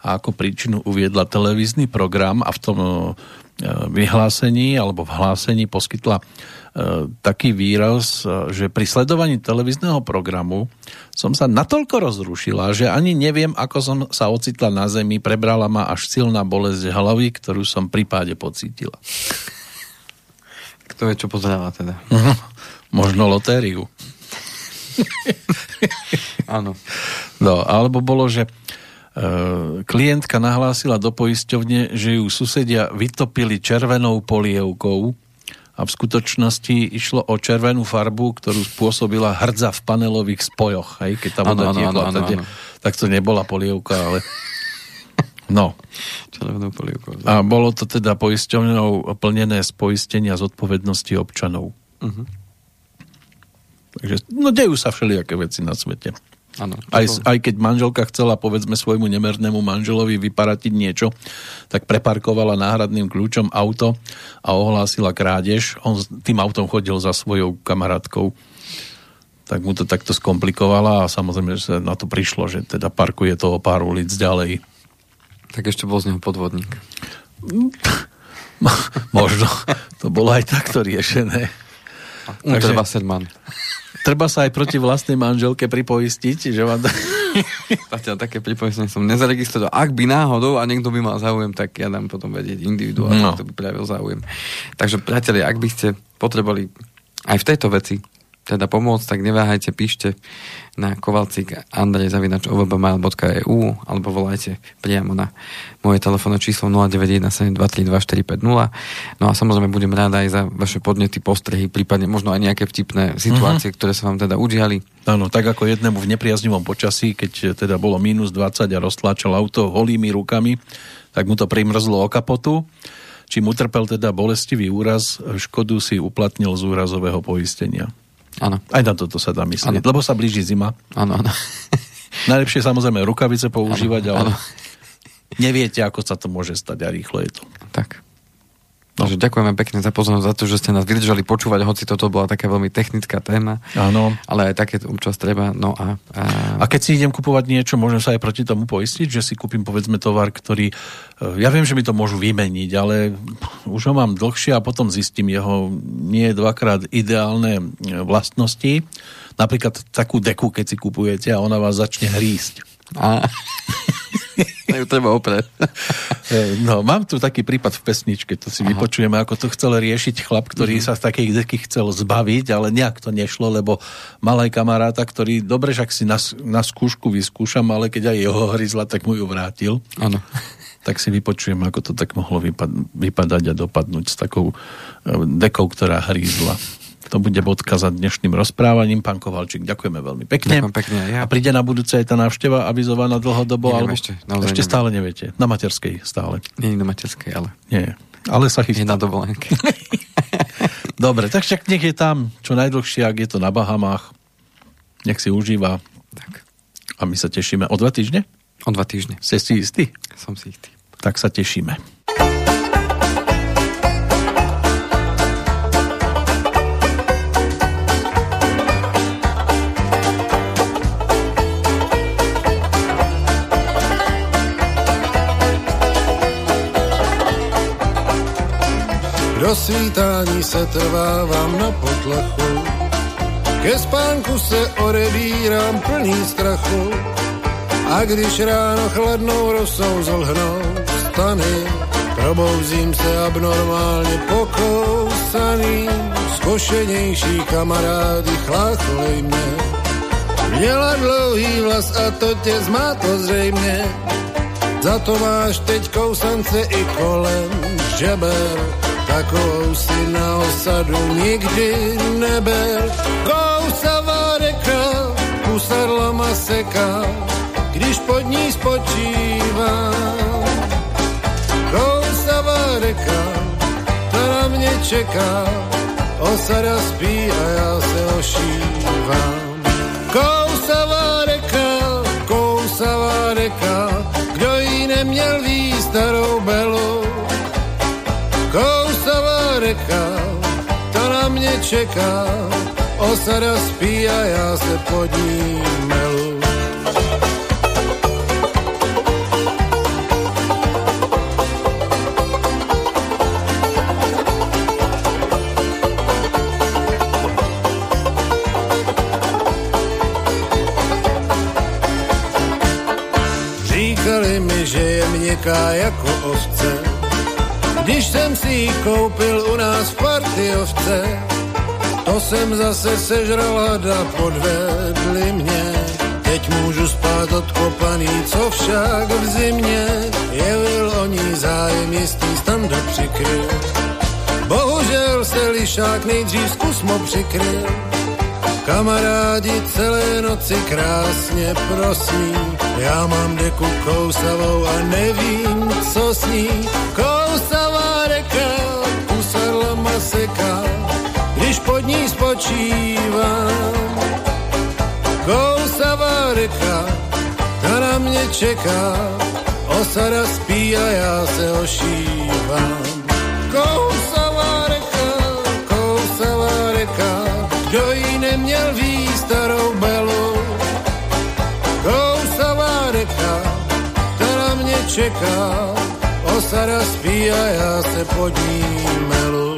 a ako príčinu uviedla televízny program a v tom vyhlásení alebo v hlásení poskytla E, taký výraz, e, že pri sledovaní televízneho programu som sa natoľko rozrušila, že ani neviem, ako som sa ocitla na zemi, prebrala ma až silná bolesť hlavy, ktorú som pri páde pocítila. Kto je, čo pozerala teda? [laughs] Možno lotériu. [laughs] Áno. No, alebo bolo, že e, klientka nahlásila do poisťovne, že ju susedia vytopili červenou polievkou a v skutočnosti išlo o červenú farbu, ktorú spôsobila hrdza v panelových spojoch, hej, keď tá voda ano, tiekla, ano, ano, ano. tak to nebola polievka, ale no. Červenú polievku. A bolo to teda poisťovňou plnené z poistenia zodpovednosti občanov. Uh-huh. Takže, no dejú sa všelijaké veci na svete. Ano, aj, aj keď manželka chcela povedzme svojmu nemernému manželovi vyparatiť niečo, tak preparkovala náhradným kľúčom auto a ohlásila krádež. On tým autom chodil za svojou kamarátkou. Tak mu to takto skomplikovala a samozrejme, že sa na to prišlo, že teda parkuje to o pár ulic ďalej. Tak ešte bol z neho podvodník. [laughs] Možno. To bolo aj takto riešené. Takže, Wasserman treba sa aj proti vlastnej manželke pripoistiť, že vám to... [laughs] Zatiaľ také pripoistenie som nezaregistroval. Ak by náhodou a niekto by mal záujem, tak ja dám potom vedieť individuálne, no. kto by prejavil záujem. Takže priatelia, ak by ste potrebovali aj v tejto veci teda pomôcť, tak neváhajte, píšte na kovalcik andrejzavinač.ovbmail.eu alebo volajte priamo na moje telefónne číslo 0917232450. No a samozrejme budem rád aj za vaše podnety, postrehy, prípadne možno aj nejaké vtipné situácie, mm-hmm. ktoré sa vám teda udiali. Áno, tak ako jednému v nepriaznivom počasí, keď teda bolo minus 20 a roztláčal auto holými rukami, tak mu to primrzlo o kapotu čím utrpel teda bolestivý úraz, škodu si uplatnil z úrazového poistenia. Áno. Aj na toto sa dá myslieť, ano. lebo sa blíži zima. Áno, áno. Najlepšie samozrejme rukavice používať, ano, ale ano. neviete, ako sa to môže stať a rýchlo je to. Tak. No. Takže ďakujeme pekne za pozornosť, za to, že ste nás vydržali počúvať, hoci toto bola taká veľmi technická téma. Áno. Ale aj také občas treba. No a, a... a keď si idem kupovať niečo, môžem sa aj proti tomu poistiť, že si kúpim povedzme tovar, ktorý... E, ja viem, že mi to môžu vymeniť, ale už ho mám dlhšie a potom zistím jeho nie dvakrát ideálne e, vlastnosti. Napríklad takú deku, keď si kupujete a ona vás začne hrísť. A... [laughs] [laughs] ju treba oprieť. no, mám tu taký prípad v pesničke, to si Aha. vypočujeme, ako to chcel riešiť chlap, ktorý mm-hmm. sa z takej deky chcel zbaviť, ale nejak to nešlo, lebo mal aj kamaráta, ktorý, dobre, že ak si na, na skúšku vyskúšam, ale keď aj jeho hryzla, tak mu ju vrátil. Áno tak si vypočujem, ako to tak mohlo vypad- vypadať a dopadnúť s takou eh, dekou, ktorá hrízla. To bude bodka za dnešným rozprávaním. Pán Kovalčík, ďakujeme veľmi pekne. Ďakujem pekne ja. A príde na budúce aj tá návšteva avizovaná dlhodobo? Neviem alebo... ešte. Ešte neviem. stále neviete. Na materskej stále. Nie na materskej, ale... Nie, ale sa chystá. Nie na dovolenke. [laughs] Dobre, tak však nech je tam čo najdlhšie, ak je to na Bahamách. Nech si užíva. Tak. A my sa tešíme. O dva týždne? O dva týždne. Ste si istí? Som si istý. Tak sa tešíme. Do svítání se trvávám na potlachu, ke spánku se odebírám plný strachu. A když ráno chladnou rosou zlhnou stany, probouzím se abnormálně pokousaný, zkošenější kamarády chlácholej mě. Měla dlouhý vlas a to tě zmátlo zřejmě, za to máš teď kousance i kolem žeber takovou si na osadu nikdy neber. Kousavá reka, kusadla maseka, když pod ní spočívá. Kousavá reka, ta na mě čeká, osada spí a já se ošívám. Kousavá reka, kousavá reka, kdo jí neměl ví starou belu, reka, to na mě čeká, osada spí a já se pod ní melu. Říkali mi, že je měkká jako ovce, jsem si ji koupil u nás v partiovce, to jsem zase sežral hada, podvedli mě. Teď můžu spát odkopaný, co však v zimě jevil o ní zájem jistý standa přikryl. Bohužel se lišák nejdřív zkus mo přikryl, Kamarádi celé noci krásně prosní, já mám deku kousavou a nevím, co s ní. Kousavá reka, kusadla seká, když pod ní spočívám. Kousavá reka, ta na mě čeká, osada spí a já se ošívám. Kousavá reka, kousavá reka, kdo jí neměl ví starou belu. Kousavá reka, na mě čeká, osada spí a já se pod ní melu.